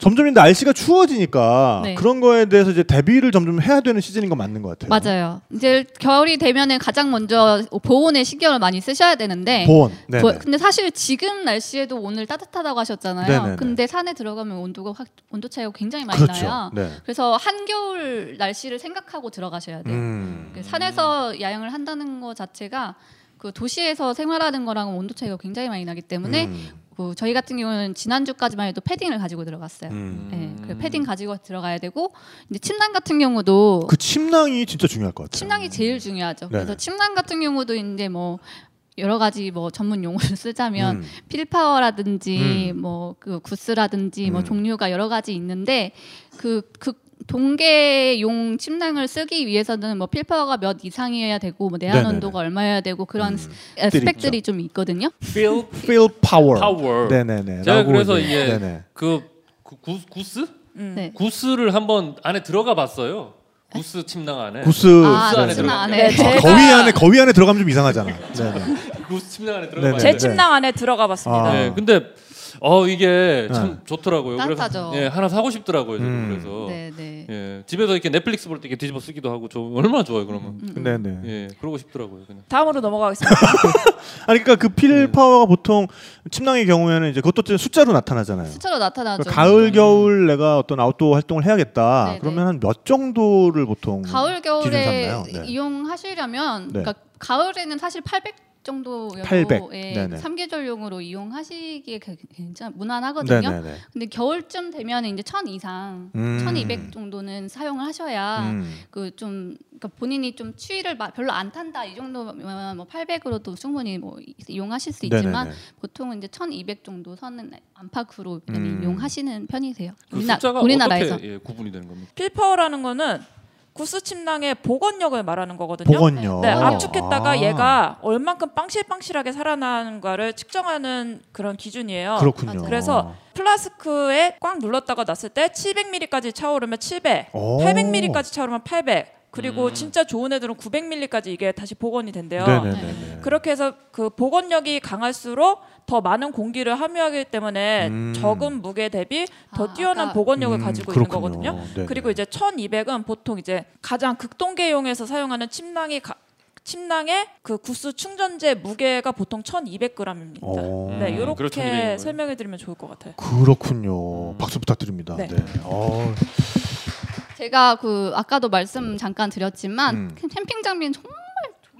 점점 이제 날씨가 추워지니까 네. 그런 거에 대해서 이제 대비를 점점 해야 되는 시즌인 건 맞는 것 같아요. 맞아요. 이제 겨울이 되면은 가장 먼저 보온에 신경을 많이 쓰셔야 되는데 보온. 네. 보- 근데 사실 지금 날씨에도 오늘 따뜻하다고 하셨잖아요. 네네네. 근데 산에 들어가면 온도가 확 온도 차이가 굉장히 많이 그렇죠. 나요. 네. 그래서 한겨울 날씨를 생각하고 들어가셔야 돼요. 음. 그 산에서 야영을 한다는 것 자체가 그 도시에서 생활하는 거랑은 온도 차이가 굉장히 많이 나기 때문에 음. 그 저희 같은 경우는 지난주까지만 해도 패딩을 가지고 들어갔어요. 음. 네, 그 패딩 가지고 들어가야 되고 이제 침낭 같은 경우도 그 침낭이 진짜 중요할 것 같아요. 침낭이 제일 중요하죠. 네. 그래서 침낭 같은 경우도 이제 뭐 여러 가지 뭐 전문 용어를 쓰자면 음. fill power라든지 뭐그 goose라든지 뭐 음. 종류가 여러 가지 있는데 그 그 동계용 침낭을 쓰기 위해서는 뭐 fill power가 몇 이상이어야 되고 뭐 내한 네네네. 온도가 얼마여야 되고 그런 음. 스- 스펙들이 좀 있거든요. feel feel power. power 네네네. 제가 그래서 이제- 네네. 그 구, 구, 구스 음. 네. 구스를 한번 안에 들어가 봤어요 구스 침낭 안에 구스 아, 안에 침낭 들어가- 안에. 네, 제가- 거위 안에 거위 안에 들어가면 좀 이상하잖아. 구스 침낭 안에 네, 들어가 네, 제 네. 침낭 안에 들어가 봤습니다. 아. 네, 근데 어 이게 참 네. 좋더라고요. 따뜻하죠. 그래서 예, 하나 사고 싶더라고요. 음. 그래서 네, 네. 예, 집에서 이렇게 넷플릭스 볼 때 이렇게 뒤집어 쓰기도 하고 저 얼마나 좋아요. 그러면 네, 네. 예, 그러고 싶더라고요. 그냥. 다음으로 넘어가겠습니다. 아니 그러니까 그 네. 필 파워가 보통 침낭의 경우에는 이제 그것도 숫자로 나타나잖아요. 수차로 나타나죠. 그러니까 가을 겨울 내가 어떤 아웃도어 활동을 해야겠다. 네, 네. 그러면 한 몇 정도를 보통 가을 기준 겨울에? 네. 이용하시려면 네. 그러니까 가을에는 사실 800 정도여도 800. 예, 네네. 삼계절용으로 이용하시기에 게- 괜찮 무난하거든요. 네네네. 근데 겨울쯤 되면 이제 1000 이상, 음. 1200 정도는 사용을 하셔야 음. 그좀 그러니까 본인이 좀 추위를 마- 별로 안 탄다 이 정도면 뭐 800으로도 충분히 뭐 이- 이용하실 수 있지만 네네네. 보통은 이제 1200 정도 선은 안팎으로 음. 이용하시는 편이세요. 그 우리나, 숫자가 우리나라에서 어떻게 예, 구분이 되는 겁니까? fill power라는 거는 goose 침낭의 복원력을 말하는 거거든요. 복원요. 네, 압축했다가 아. 얘가 얼만큼 빵실빵실하게 살아나는가를 측정하는 그런 기준이에요. 그렇군요. 그래서 플라스크에 꽉 눌렀다가 놨을 때 700ml까지 차오르면 700, 오. 800ml까지 차오르면 800. 그리고 음. 진짜 좋은 애들은 900ml까지 이게 다시 복원이 된대요. 네네네. 그렇게 해서 그 복원력이 강할수록 더 많은 공기를 함유하기 때문에 음. 적은 무게 대비 더 아, 뛰어난 아까- 복원력을 음, 가지고 그렇군요. 있는 거거든요. 네네. 그리고 이제 1200은 보통 이제 가장 극동계용에서 사용하는 침낭이 가, 침낭의 그 구스 충전재 무게가 보통 1200g입니다. 오. 네, 음, 이렇게 그렇죠, 이거예요. 설명해 드리면 좋을 것 같아요. 그렇군요. 박수 부탁드립니다. 네. 네. 어, 제가 그 아까도 말씀 잠깐 드렸지만 음. 캠핑 장비는 정말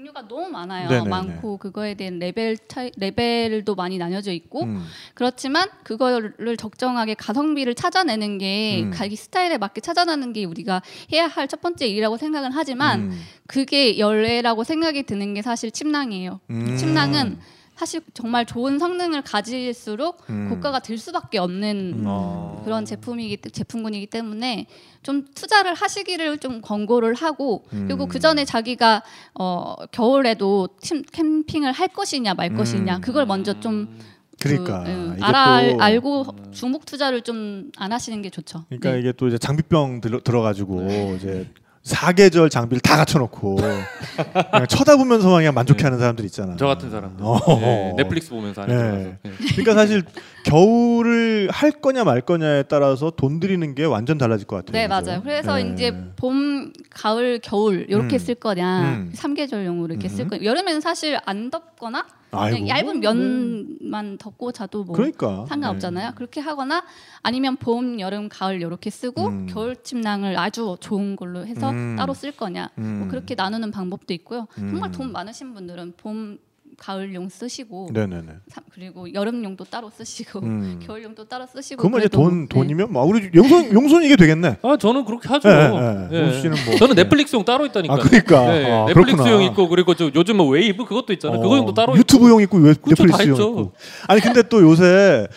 종류가 너무 많아요. 네네네. 많고 그거에 대한 레벨 차이 레벨도 많이 나뉘어져 있고 음. 그렇지만 그거를 적정하게 가성비를 찾아내는 게 음. 자기 스타일에 맞게 찾아내는 게 우리가 해야 할 첫 번째 일이라고 생각은 하지만 음. 그게 열외라고 생각이 드는 게 사실 침낭이에요. 음. 침낭은 사실 정말 좋은 성능을 가질수록 음. 고가가 될 수밖에 없는 음. 아. 그런 제품이기 때- 제품군이기 때문에 좀 투자를 하시기를 좀 권고를 하고 그리고 음. 그 전에 자기가 어 겨울에도 팀, 캠핑을 할 것이냐 말 음. 것이냐 그걸 먼저 좀 그러니까 그, 음, 이게 알아 또- 알고 중복 투자를 좀 안 하시는 게 좋죠. 그러니까 네. 이게 또 이제 장비병 들어, 들어가지고 이제 사계절 장비를 다 갖춰놓고 그냥 쳐다보면서만 그냥 만족해하는 사람들 있잖아. 저 같은 사람들 어. 예, 넷플릭스 보면서 안에 네. 예. 그러니까 사실 겨울을 할 거냐 말 거냐에 따라서 돈 들이는 게 완전 달라질 것 같아요. 네 그죠? 맞아요. 그래서 네. 이제 봄, 가을, 겨울 이렇게 음. 쓸 거냐 음. 삼계절용으로 이렇게 쓸 음. 거냐 여름에는 사실 안 덥거나 아이고. 얇은 면만 덮고 자도 뭐 그러니까 상관없잖아요. 그렇게 하거나 아니면 봄, 여름, 가을 이렇게 쓰고 음. 겨울 침낭을 아주 좋은 걸로 해서 음. 따로 쓸 거냐. 음. 뭐 그렇게 나누는 방법도 있고요. 정말 음. 돈 많으신 분들은 봄, 가을용 쓰시고 네네네. 삼- 그리고 여름용도 따로 쓰시고 음. 겨울용도 따로 쓰시고 그러면 이제 돈 네. 돈이면 뭐 우리 용손 용손 이게 되겠네. 아 저는 그렇게 하죠. 예, 예, 예. 예. 용수 씨는 뭐- 저는 예. 넷플릭스용 따로 있다니까. 아 그러니까 네, 아, 넷플릭스용. 있고 그리고 저 요즘 뭐 웨이브 그것도 있잖아요. 어, 그거용도 따로 유튜브용 있고 다 넷플릭스용 있죠. 있고. 아니 근데 또 요새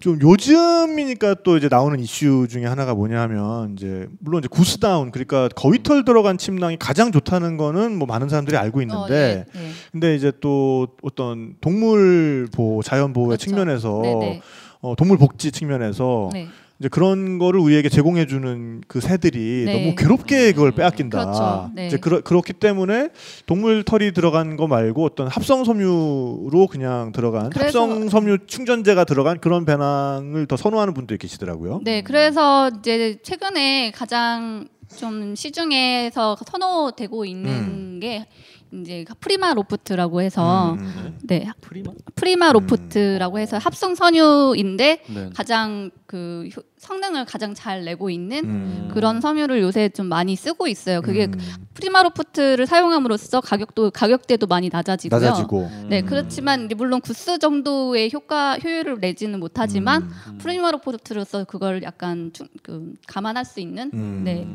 좀 요즘이니까 또 이제 나오는 이슈 중에 하나가 뭐냐하면 이제 물론 이제 goose down 그러니까 거위털 들어간 침낭이 가장 좋다는 거는 뭐 많은 사람들이 알고 어, 있는데 네, 네. 근데 이제 또 어떤 동물 보호 자연 보호의 그렇죠. 측면에서 네, 네. 어, 동물 복지 측면에서 네. 이제 그런 거를 우리에게 제공해 주는 그 새들이 네. 너무 괴롭게 그걸 빼앗긴다. 그렇죠. 네. 이제 그러, 그렇기 때문에 동물 털이 들어간 거 말고 어떤 합성 섬유로 그냥 들어간 합성 섬유 충전재가 들어간 그런 배낭을 더 선호하는 분들이 계시더라고요. 네, 그래서 이제 최근에 가장 좀 시중에서 선호되고 있는 게 이제 PrimaLoft라고 해서 음. 네 Prima? PrimaLoft라고 해서 합성 섬유인데 네. 가장 그 효- 성능을 가장 잘 내고 있는 음. 그런 섬유를 요새 좀 많이 쓰고 있어요. 그게 음. PrimaLoft를 사용함으로써 가격도 가격대도 많이 낮아지고요. 낮아지고. 네, 그렇지만 물론 goose 정도의 효과 효율을 내지는 못하지만 음. PrimaLoft로서 그걸 약간 좀, 그, 감안할 수 있는 음. 네.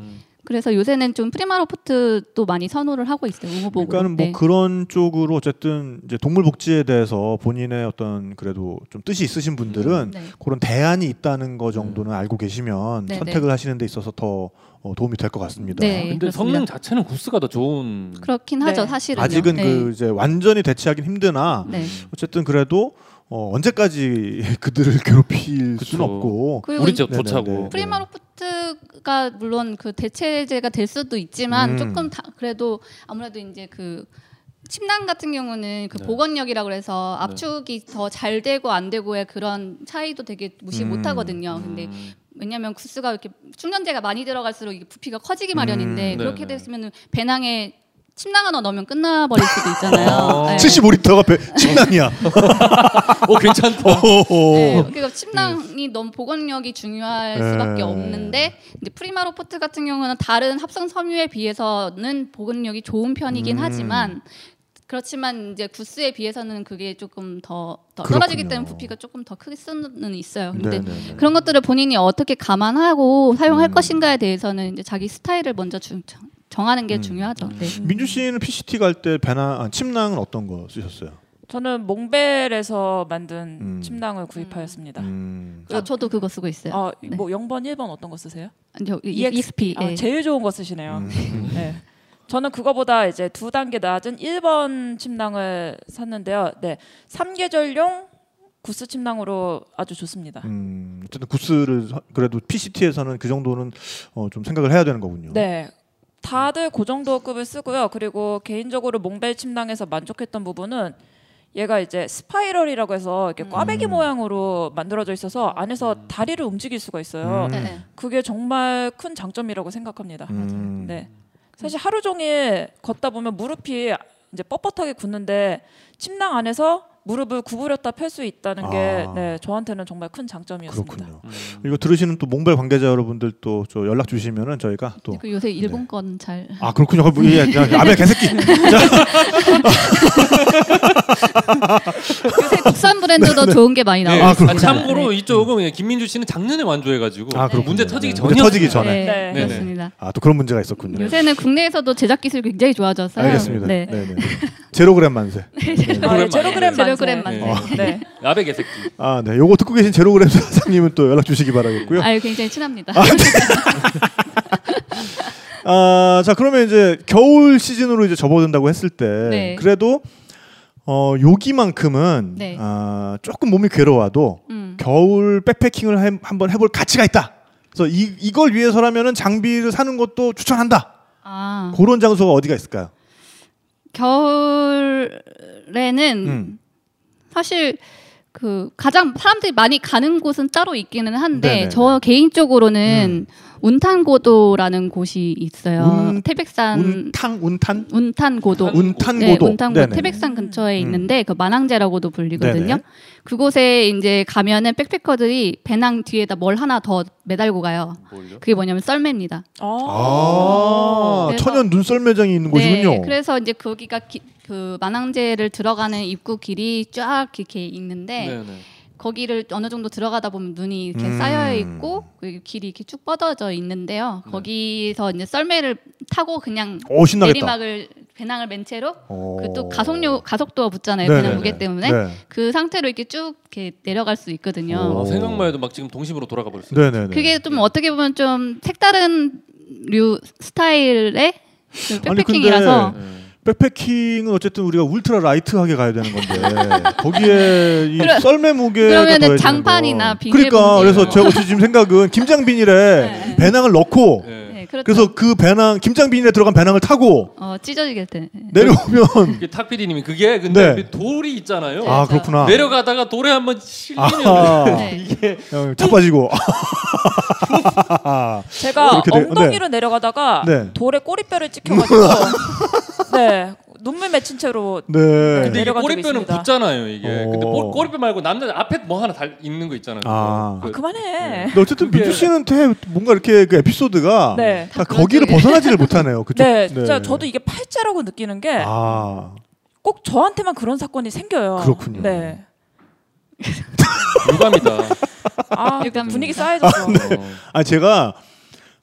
그래서 요새는 좀 PrimaLoft도 많이 선호를 하고 있어요. 우모복으로. 그러니까는 뭐 네. 그런 쪽으로 어쨌든 이제 동물 복지에 대해서 본인의 어떤 그래도 좀 뜻이 있으신 분들은 네. 그런 대안이 있다는 거 정도는 알고 계시면 네, 선택을 하시는 데 있어서 더 어, 도움이 될 것 같습니다. 네. 근데 그렇습니다. 성능 자체는 구스가 더 좋은. 그렇긴 하죠, 네. 사실은. 아직은 그 이제 완전히 대체하긴 힘드나 네. 어쨌든 그래도 어, 언제까지 그들을 괴롭힐 그쵸. 수는 없고 우리 집 네네네. 좋차고. 프리마 로프트가 물론 그 대체제가 될 수도 있지만 음. 조금 다, 그래도 아무래도 이제 그 침낭 같은 경우는 그 네. 복원력이라고 그래서 네. 압축이 더잘 되고 안 되고의 그런 차이도 되게 무시 음. 못 하거든요. 근데 음. 왜냐하면 구스가 이렇게 충전재가 많이 들어갈수록 이게 부피가 커지기 마련인데 음. 그렇게. 됐으면 배낭에 침낭 하나 넣으면 끝나버릴 수도 있잖아요. 어. 네. 75리터가 배, 침낭이야. 오 괜찮다. 네, 오. 그러니까 침낭이 너무 복원력이 중요할 네. 수밖에 없는데 이제 PrimaLoft 같은 경우는 다른 합성 섬유에 비해서는 복원력이 좋은 편이긴 음. 하지만 그렇지만 이제 goose에 비해서는 그게 조금 더, 더. 떨어지기 때문에 부피가 조금 더 크게 쓰는 있어요. 근데 네네네. 그런 것들을 본인이 어떻게 감안하고 사용할 음. 것인가에 대해서는 이제 자기 스타일을 먼저 주- 정- 정하는 게 음. 중요하죠. 네. 민주 씨는 PCT 갈 때 배낭 아, 침낭은 어떤 거 쓰셨어요? 저는 몽벨에서 만든 음. 침낭을 구입하였습니다. 음. 아, 저도 그거 쓰고 있어요. 어, 네. 뭐 0번, 1번 어떤 거 쓰세요? 저 EXP. EXP. 아, 예. 제일 좋은 거 쓰시네요. 음. 네. 저는 그거보다 이제 두 단계 낮은 1번 침낭을 샀는데요. 네. 3계절용 구스 침낭으로 아주 좋습니다. 음, 어쨌든 구스를 서- 그래도 PCT에서는 그 정도는 어, 좀 생각을 해야 되는 거군요. 네. 다들 그 정도 급을 쓰고요. 그리고 개인적으로 몽벨 침낭에서 만족했던 부분은 얘가 이제 spiral이라고 해서 이렇게 꽈배기 음. 모양으로 만들어져 있어서 안에서 다리를 움직일 수가 있어요. 음. 네, 네. 그게 정말 큰 장점이라고 생각합니다. 음. 네. 사실 하루 종일 걷다 보면 무릎이 이제 뻣뻣하게 굳는데 침낭 안에서 무릎을 구부렸다 펼 수 있다는 게 아. 네, 저한테는 정말 큰 장점이었습니다. 그렇군요. 음. 이거 들으시는 또 몽벨 관계자 여러분들 또저 연락 주시면은 저희가 또그 요새 일본 건 잘. 아 그렇군요. 뭐, 예, 야, 아베 개새끼. 요새 국산 브랜드도 좋은 게 많이 네. 나오고 아, 아. 참고로 이쪽은 예, 김민주 씨는 작년에 완주해가지고 아. 문제 터지기 네. 문제 터지기 전에. 네, 네. 네네. 그렇습니다. 아 또 그런 문제가 있었군요. 요새는 국내에서도 제작 기술이 굉장히 좋아져서요. 알겠습니다. 네. 네. 네 제로그램 만세. 아, 예, 제로그램 제로그램 만세. 만세. 네. 아베 개새끼. 아, 네. 요거 듣고 계신 제로그램 사장님은 또 연락 주시기 바라겠고요. 아유 굉장히 친합니다. 아, 자 그러면 이제 겨울 시즌으로 이제 접어든다고 했을 때 네. 그래도 어 여기만큼은 네. 아, 조금 몸이 괴로워도 음. 겨울 백패킹을 해- 한번 해볼 가치가 있다. 그래서 이 이걸 위해서라면은 장비를 사는 것도 추천한다. 아 그런 장소가 어디가 있을까요? 겨울에는 음. 사실 그 가장 사람들이 많이 가는 곳은 따로 있기는 한데 네네네. 음. 저 개인적으로는 운탄고도라는 곳이 있어요. 운- 태백산 운탕 운탄 운탄고도. 운탄고도. 네, 운탄고 네네. 태백산 근처에 음. 있는데 그 만항제라고도 불리거든요. 네네. 그곳에 이제 가면은 백패커들이 배낭 뒤에다 뭘 하나 더 매달고 가요. 뭘요? 그게 뭐냐면 썰매입니다. 아, 그래서- 천연 눈썰 매장이 있는 곳이군요. 네, 그래서 이제 거기가 기- 그 만항제를 들어가는 입구 길이 쫙 이렇게 있는데 네네. 거기를 어느 정도 들어가다 보면 눈이 이렇게 음. 쌓여 있고 그 길이 이렇게 쭉 뻗어져 있는데요. 거기서 이제 썰매를 타고 그냥 오. 내리막을 배낭을 맨 채로 어. 그또 가속력 가속도가 붙잖아요. 네네네. 배낭 무게 때문에 네. 그 상태로 이렇게 쭉 이렇게 내려갈 수 있거든요. 오. 아, 생각만 해도 막 지금 동심으로 돌아가 버렸어요. 네네네. 그게 좀 어떻게 보면 좀 색다른 류 스타일의 그 아니, 백패킹이라서 네. 백패킹은 어쨌든 우리가 울트라 라이트하게 가야 되는 건데 거기에 이 그러- 썰매 그러면은 더해지는 장판이나 거. 비닐 그러니까. 그래서 제가 지금 생각은 김장 비닐에 네. 배낭을 넣고 네. 네, 그렇죠. 그래서 그 배낭 김장 비닐에 들어간 배낭을 타고 어, 찢어지게 돼. 내려오면 탁 PD님이 그게 근데 네. 그 돌이 있잖아요. 아 그렇구나. 내려가다가 돌에 한번 실리면 아하. 네. 이게 어, 자빠지고 제가 돼- 엉덩이로 내려가다가 네. 돌에 꼬리뼈를 찍혀가지고 네 눈물 맺힌 채로 네. 근데 이게 꼬리뼈는 있습니다. 붙잖아요 이게. 어. 근데 볼- 꼬리뼈 말고 남자 앞에 뭐 하나 달 있는 거 있잖아요. 아. 그- 그만해. 근데 어쨌든 민주 씨는 되게 뭔가 이렇게 그 에피소드가 네. 다 거기를 벗어나지를 못하네요. 그쪽. 네, 진짜 저도 이게 팔자라고 느끼는 게꼭아 저한테만 그런 사건이 생겨요. 그렇군요. 네. 유감이다. 아 유감. 분위기 싸해졌어. 어. 아 제가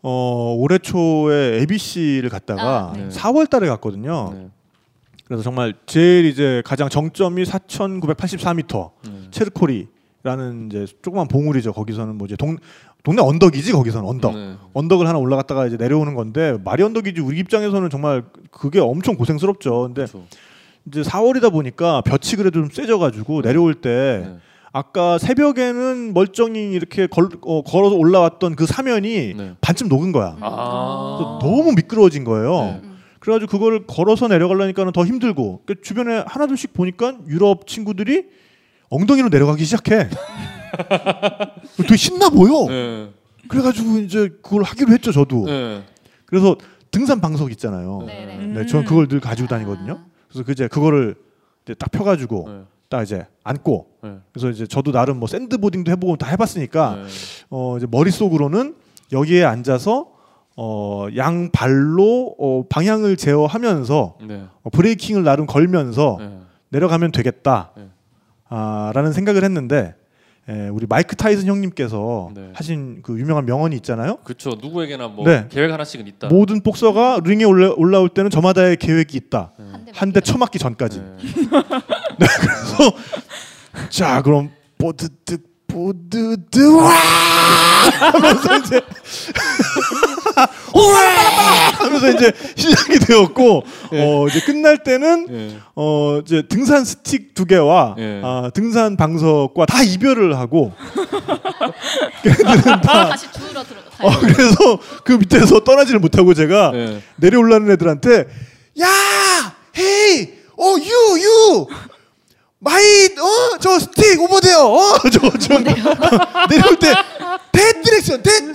어 올해 초에 ABC를 갔다가 아, 네. 4월 달에 갔거든요. 네. 그래서 정말 제일 이제 가장 정점이 4,984m 네. 체르코리라는 이제 조그만 봉우리죠. 거기서는 뭐 이제 동 동네 언덕이지 거기서는 언덕. 네. 언덕을 하나 올라갔다가 이제 내려오는 건데 말이 언덕이지 우리 입장에서는 정말 그게 엄청 고생스럽죠. 근데 그렇죠. 이제 4월이다 보니까 볕이 그래도 좀 세져가지고 내려올 때 네. 아까 새벽에는 멀쩡히 이렇게 걸, 어, 걸어서 올라왔던 그 사면이 네. 반쯤 녹은 거야. 아. 너무 미끄러워진 거예요. 네. 음. 그래가지고 그거를 걸어서 내려가려니까는 더 힘들고 그러니까 주변에 하나둘씩 보니까 유럽 친구들이 엉덩이로 내려가기 시작해. 되게 신나 보여. 네. 그래가지고 이제 그걸 하기로 했죠 저도. 네. 그래서 등산 방석 있잖아요. 네네. 음. 네, 저는 그걸 늘 가지고 다니거든요. 그래서 그 이제 그거를 이제 딱 펴가지고 네. 딱 이제 앉고 네. 그래서 이제 저도 나름 뭐 샌드보딩도 해보고 다 해봤으니까 네. 어 이제 머릿 속으로는 여기에 앉아서 어 양 발로 어 방향을 제어하면서 네. 어 브레이킹을 나름 걸면서 네. 내려가면 되겠다. 네. 아 라는 생각을 했는데 에, 우리 마이크 타이슨 형님께서 네. 하신 그 유명한 명언이 있잖아요. 그렇죠. 누구에게나 뭐 네. 계획 하나씩은 있다. 모든 복서가 링에 올라, 올라올 때는 저마다의 계획이 있다. 한대한대 처맞기 전까지. 네. 그래서 자 그럼 보드득 보드득 와 하면서 이제 와 하면서 이제 시작이 되었고 어 이제 끝날 때는 네. 어 이제 등산 스틱 두 개와 예. 아, 등산 방석과 다 이별을 하고 걔네들은 다 다시 주우러 들어가. 어, 그래서 그 밑에서 떠나지를 못하고 제가 네. 내려올라는 애들한테 야 헤이 어유유 마이 어저 스틱 오버데요 어저저 내려올 때 that direction that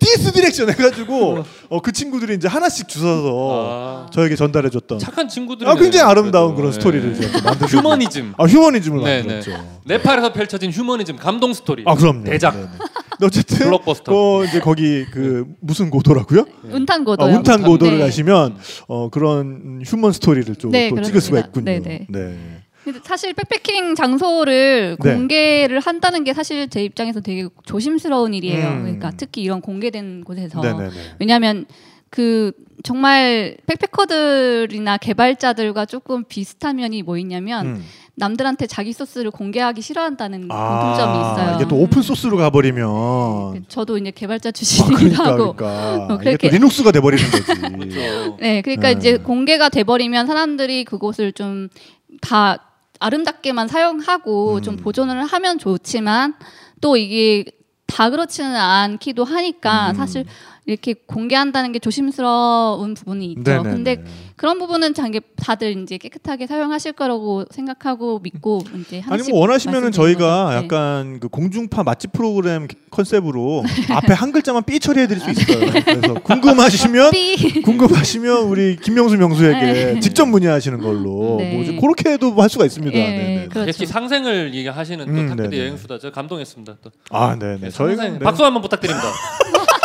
this direction 해가지고 어 그 친구들이 이제 하나씩 주워서 아. 저에게 전달해줬던 착한 친구들. 아 굉장히 아름다운 그런 스토리를 제가 만든 휴머니즘. 아 휴머니즘을 네, 만들었죠. 네팔에서 펼쳐진 휴머니즘 감동 스토리. 아 그럼요. 대작. 네네. 근데 어쨌든 블록버스터. 그 이제 거기 그 무슨 고도라고요? 운탄고도. 아, 운탄 고도를 네. 가시면 어 그런 휴먼 스토리를 좀또 네, 찍을 수가 그렇습니다. 있군요. 네, 네. 사실 백패킹 장소를 네. 공개를 한다는 게 사실 제 입장에서 되게 조심스러운 일이에요. 음. 그러니까 특히 이런 공개된 곳에서 네네네. 왜냐하면 그 정말 백패커들이나 개발자들과 조금 비슷한 면이 뭐 있냐면 음. 남들한테 자기 소스를 공개하기 싫어한다는 아, 공통점이 있어요. 이게 또 오픈 소스로 가버리면 저도 이제 개발자 아, 출신이기도 그러니까 하고 그러니까 어, 이게 또 그렇게- 리눅스가 돼버리는 거지. 그렇죠. 네, 그러니까 네. 이제 공개가 돼버리면 사람들이 그곳을 좀 다 아름답게만 사용하고 음. 좀 보존을 하면 좋지만 또 이게 다 그렇지는 않기도 하니까 음. 사실 이렇게 공개한다는 게 조심스러운 부분이 있죠. 네네네. 근데 그런 부분은 다들 이제 깨끗하게 사용하실 거라고 생각하고 믿고 이제 아니 뭐 원하시면은 저희가 거죠. 네. 약간 그 공중파 맛집 프로그램 컨셉으로 앞에 한 글자만 삐 처리해드릴 수 있어요. 그래서 궁금하시면 삐. 궁금하시면 우리 김명수 명수에게 직접 문의하시는 걸로 네. 뭐좀 그렇게도 할 수가 있습니다. 예, 네네. 그렇죠. 역시 상생을 얘기하시는 또 음, 탁구대 네네. 여행수다. 저 감동했습니다. 또 아, 네네. 네, 저희가 상생. 네. 박수 한번 부탁드립니다.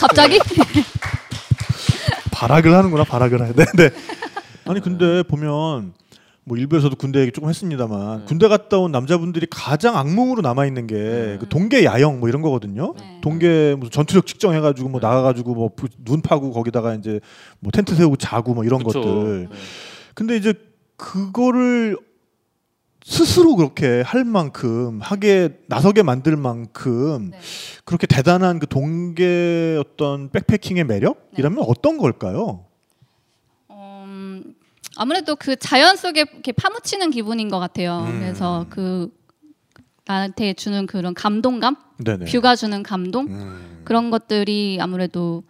갑자기 발악을 하는구나, 발악을 해. 네네. 아니 근데 보면 뭐 일부에서도 군대 얘기 조금 했습니다만 네. 군대 갔다 온 남자분들이 가장 악몽으로 남아 있는 게 네. 그 동계 야영 뭐 이런 거거든요. 네. 동계 무슨 전투력 측정 해가지고 뭐 네. 나가가지고 뭐 눈 파고 거기다가 이제 뭐 텐트 세우고 자고 뭐 이런 그쵸. 것들. 네. 근데 이제 그거를 스스로 그렇게 할 만큼 하게 나서게 만들 만큼 네. 그렇게 대단한 그 동계 어떤 백패킹의 매력이라면 어떤 걸까요? 음, 아무래도 그 자연 속에 이렇게 파묻히는 기분인 것 같아요. 음. 그래서 그 나한테 주는 그런 감동감, 네네. 뷰가 주는 감동 음. 그런 것들이 아무래도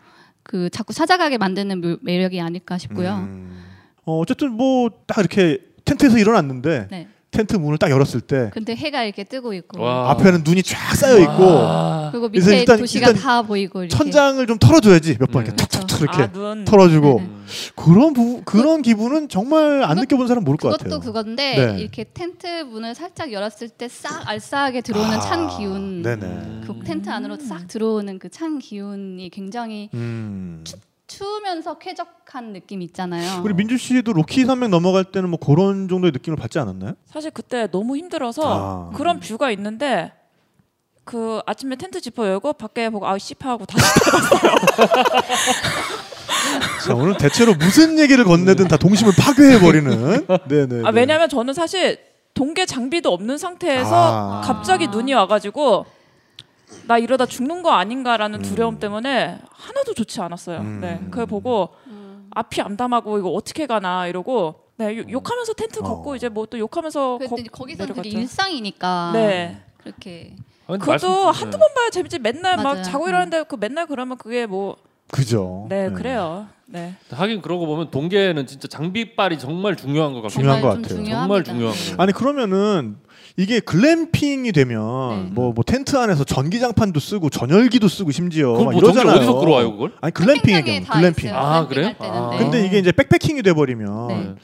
그 자꾸 찾아가게 만드는 묘- 매력이 아닐까 싶고요. 음. 어, 어쨌든 뭐 딱 이렇게 텐트에서 일어났는데 네. 텐트 문을 딱 열었을 때 근데 해가 이렇게 뜨고 있고 와. 앞에는 눈이 쫙 쌓여 있고 와. 그리고 밑에 일단- 도시가 일단 다 보이고 이렇게. 천장을 좀 털어줘야지 몇번 네. 이렇게 툭툭툭 이렇게 아, 눈. 털어주고 네. 음. 그런 부, 그런 기분은 정말 안 그것- 느껴본 사람 모를 것 그것도 같아요. 그건데 네. 이렇게 텐트 문을 살짝 열었을 때 싹 알싸하게 들어오는 아, 찬 기운, 네네. 그 텐트 안으로 싹 들어오는 그 찬 기운이 굉장히 음. 추우면서 쾌적한 느낌 있잖아요. 우리 민주 씨도 로키 산맥 넘어갈 때는 뭐 그런 정도의 느낌을 받지 않았나요? 사실 그때 너무 힘들어서 아. 그런 뷰가 있는데 그 아침에 텐트 지퍼 열고 밖에 보고 아우 씨파 하고 다시 자 오늘 대체로 무슨 얘기를 건네든 다 동심을 파괴해 버리는. 네네. 아 왜냐면 저는 사실 동계 장비도 없는 상태에서 아. 갑자기 눈이 와가지고 나 이러다 죽는 거 아닌가라는 두려움 때문에 하나도 좋지 않았어요. 음. 네, 그걸 보고 앞이 암담하고 이거 어떻게 가나 이러고 네, 욕- 욕하면서 텐트 어. 걷고 이제 뭐 또 욕하면서 근데 거, 이제 거기서는 그게 내려갔죠. 일상이니까 네. 그렇게 아니, 그것도 한두 번 봐야 재밌지 맨날 막 맞아요. 자고 음. 일어났는데 그 맨날 그러면 그게 뭐 그죠. 네, 그래요. 네. 하긴 그러고 보면 동계는 진짜 장비빨이 정말 중요한 것 같고 중요한 것좀 같아요. 정말. 중요한 거. 아니 그러면은 이게 글램핑이 되면 네. 뭐, 뭐 텐트 안에서 전기장판도 쓰고 전열기도 쓰고 심지어 그걸 막뭐 이러잖아요. 어디서 끌어와요 그걸? 아니 글램핑의 캠핑장에 경우 다 글램핑. 아, 그래요? 때는. 아. 네. 근데 이게 이제 백패킹이 돼 버리면 네.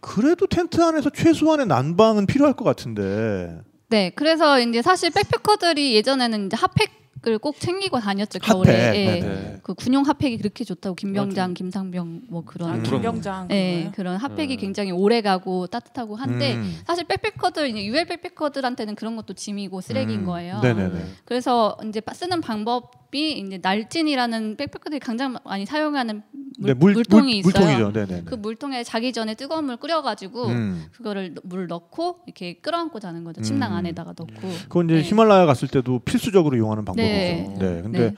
그래도 텐트 안에서 최소한의 난방은 필요할 것 같은데. 네, 그래서 이제 사실 백패커들이 예전에는 이제 핫팩 을 꼭 챙기고 다녔죠 겨울에. 핫팩. 예. 네네. 그 군용 핫팩이 그렇게 좋다고 김병장, 김상병 뭐 그런. 아, 음. 김병장. 네, 그거요? 그런 핫팩이 음. 굉장히 오래 가고 따뜻하고 한데 음. 사실 백패커들 이제 유엘 백패커들한테는 그런 것도 짐이고 쓰레기인 음. 거예요. 네네네. 그래서 이제 바- 쓰는 방법 이 이제 날진이라는 백패커들이 가장 많이 사용하는 물, 네, 물, 물통이 물, 있어요. 물통이죠. 네네. 그 물통에 자기 전에 뜨거운 물 끓여가지고 음. 그거를 넣- 물 넣고 이렇게 끌어안고 자는 거죠. 침낭 음. 안에다가 넣고. 그건 이제 네. 히말라야 갔을 때도 필수적으로 이용하는 방법이죠. 네. 네. 근데 네.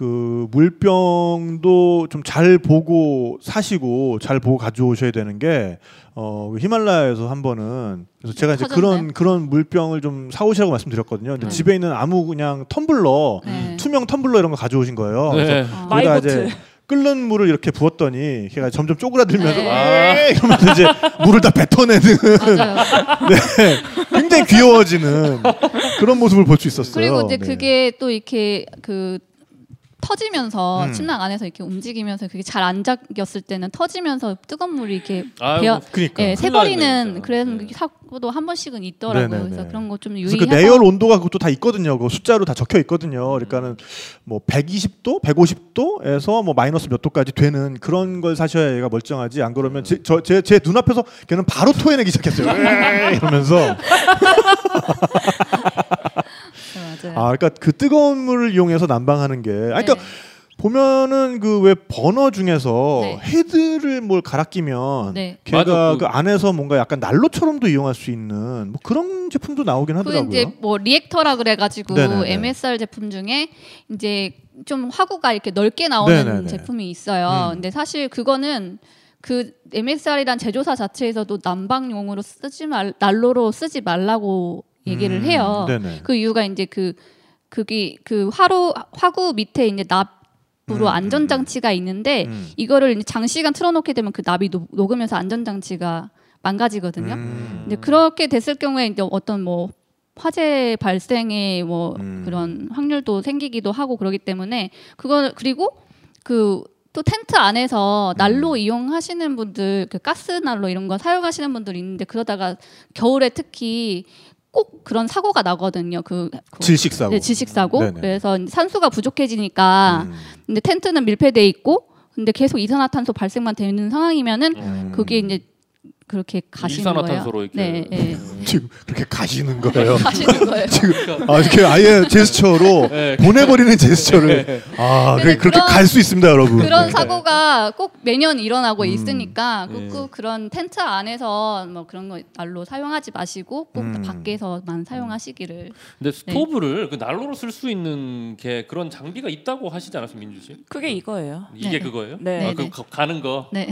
그 물병도 좀 잘 보고 사시고 잘 보고 가져오셔야 되는 게 어, 그 히말라야에서 한 번은 그래서 제가 이제? 그런 그런 물병을 좀 사오시라고 말씀드렸거든요. 근데 네. 집에 있는 아무 그냥 텀블러 네. 투명 텀블러 이런 거 가져오신 거예요. 그래서 네. 어. 거기다 마이보트. 이제 끓는 물을 이렇게 부었더니 걔가 점점 쪼그라들면서 네. 에이 이러면서 이제 물을 다 뱉어내는. 네, 굉장히 귀여워지는 그런 모습을 볼 수 있었어요. 그리고 이제 네. 그게 또 이렇게 그 터지면서 음. 침낭 안에서 이렇게 움직이면서 그게 잘 안 잠겼을 때는 터지면서 뜨거운 물이 이렇게 배어 그러니까 예, 새버리는 그런 진짜. 사고도 한 번씩은 있더라고요. 네네네. 그래서 그런 거 좀 유의해서 그 내열 온도가 그것도 다 있거든요. 그 숫자로 다 적혀 있거든요. 그러니까는 뭐 120도, 150도에서 뭐 마이너스 몇 도까지 되는 그런 걸 사셔야 얘가 멀쩡하지. 안 그러면 제 제 제 눈앞에서 걔는 바로 토해내기 시작했어요. 이러면서 네, 맞아요. 아 그러니까 그 뜨거운 물을 이용해서 난방하는 게 아니, 그러니까 네. 보면은 그 왜 버너 중에서 네. 헤드를 뭘 갈아 끼면 네. 걔가 맞아, 그... 그- 안에서 뭔가 약간 난로처럼도 이용할 수 있는 뭐 그런 제품도 나오긴 그 하더라고요. 이제 뭐 리액터라 그래가지고 네네네. MSR 제품 중에 이제 좀 화구가 이렇게 넓게 나오는 네네네. 제품이 있어요. 음. 근데 사실 그거는 그 MSR이란 제조사 자체에서도 난방용으로 쓰지 말 난로로 쓰지 말라고 얘기를 음, 해요. 네네. 그 이유가 이제 그 그게 그 화로 화구 밑에 이제 납 으로 음, 안전 장치가 있는데 음. 이거를 이제 장시간 틀어놓게 되면 그 납이 녹, 녹으면서 안전 장치가 망가지거든요. 음. 이제 그렇게 됐을 경우에 이제 어떤 뭐 화재 발생의 뭐 음. 그런 확률도 생기기도 하고 그러기 때문에 그거 그리고 그 또 텐트 안에서 난로 음. 이용하시는 분들 그 가스 난로 이런 거 사용하시는 분들이 있는데 그러다가 겨울에 특히 꼭 그런 사고가 나거든요. 그, 그 질식 사고. 네, 질식 사고. 네네. 그래서 산소가 부족해지니까 음. 근데 텐트는 밀폐돼 있고 근데 계속 이산화탄소 발생만 되는 상황이면은 음. 그게 이제 그렇게 가시는 거예요. 이렇게 네, 네. 지금 그렇게 가시는 거예요. 가시는 거예요. 지금 아 이렇게 아예 제스처로 네. 보내버리는 제스처를 아 근데 그, 그렇게 갈 수 있습니다, 여러분. 그런 네. 사고가 꼭 매년 일어나고 음. 있으니까 네. 꼭 그런 텐트 안에서 뭐 그런 거 날로 사용하지 마시고 꼭 음. 밖에서만 사용하시기를. 근데 스토브를 그 난로로 쓸 수 있는 게 그런 장비가 있다고 하시지 않았어요, 민주 씨? 그게 이거예요. 이게 네. 그거예요? 네. 아, 그 네. 가- 가는 거, 네.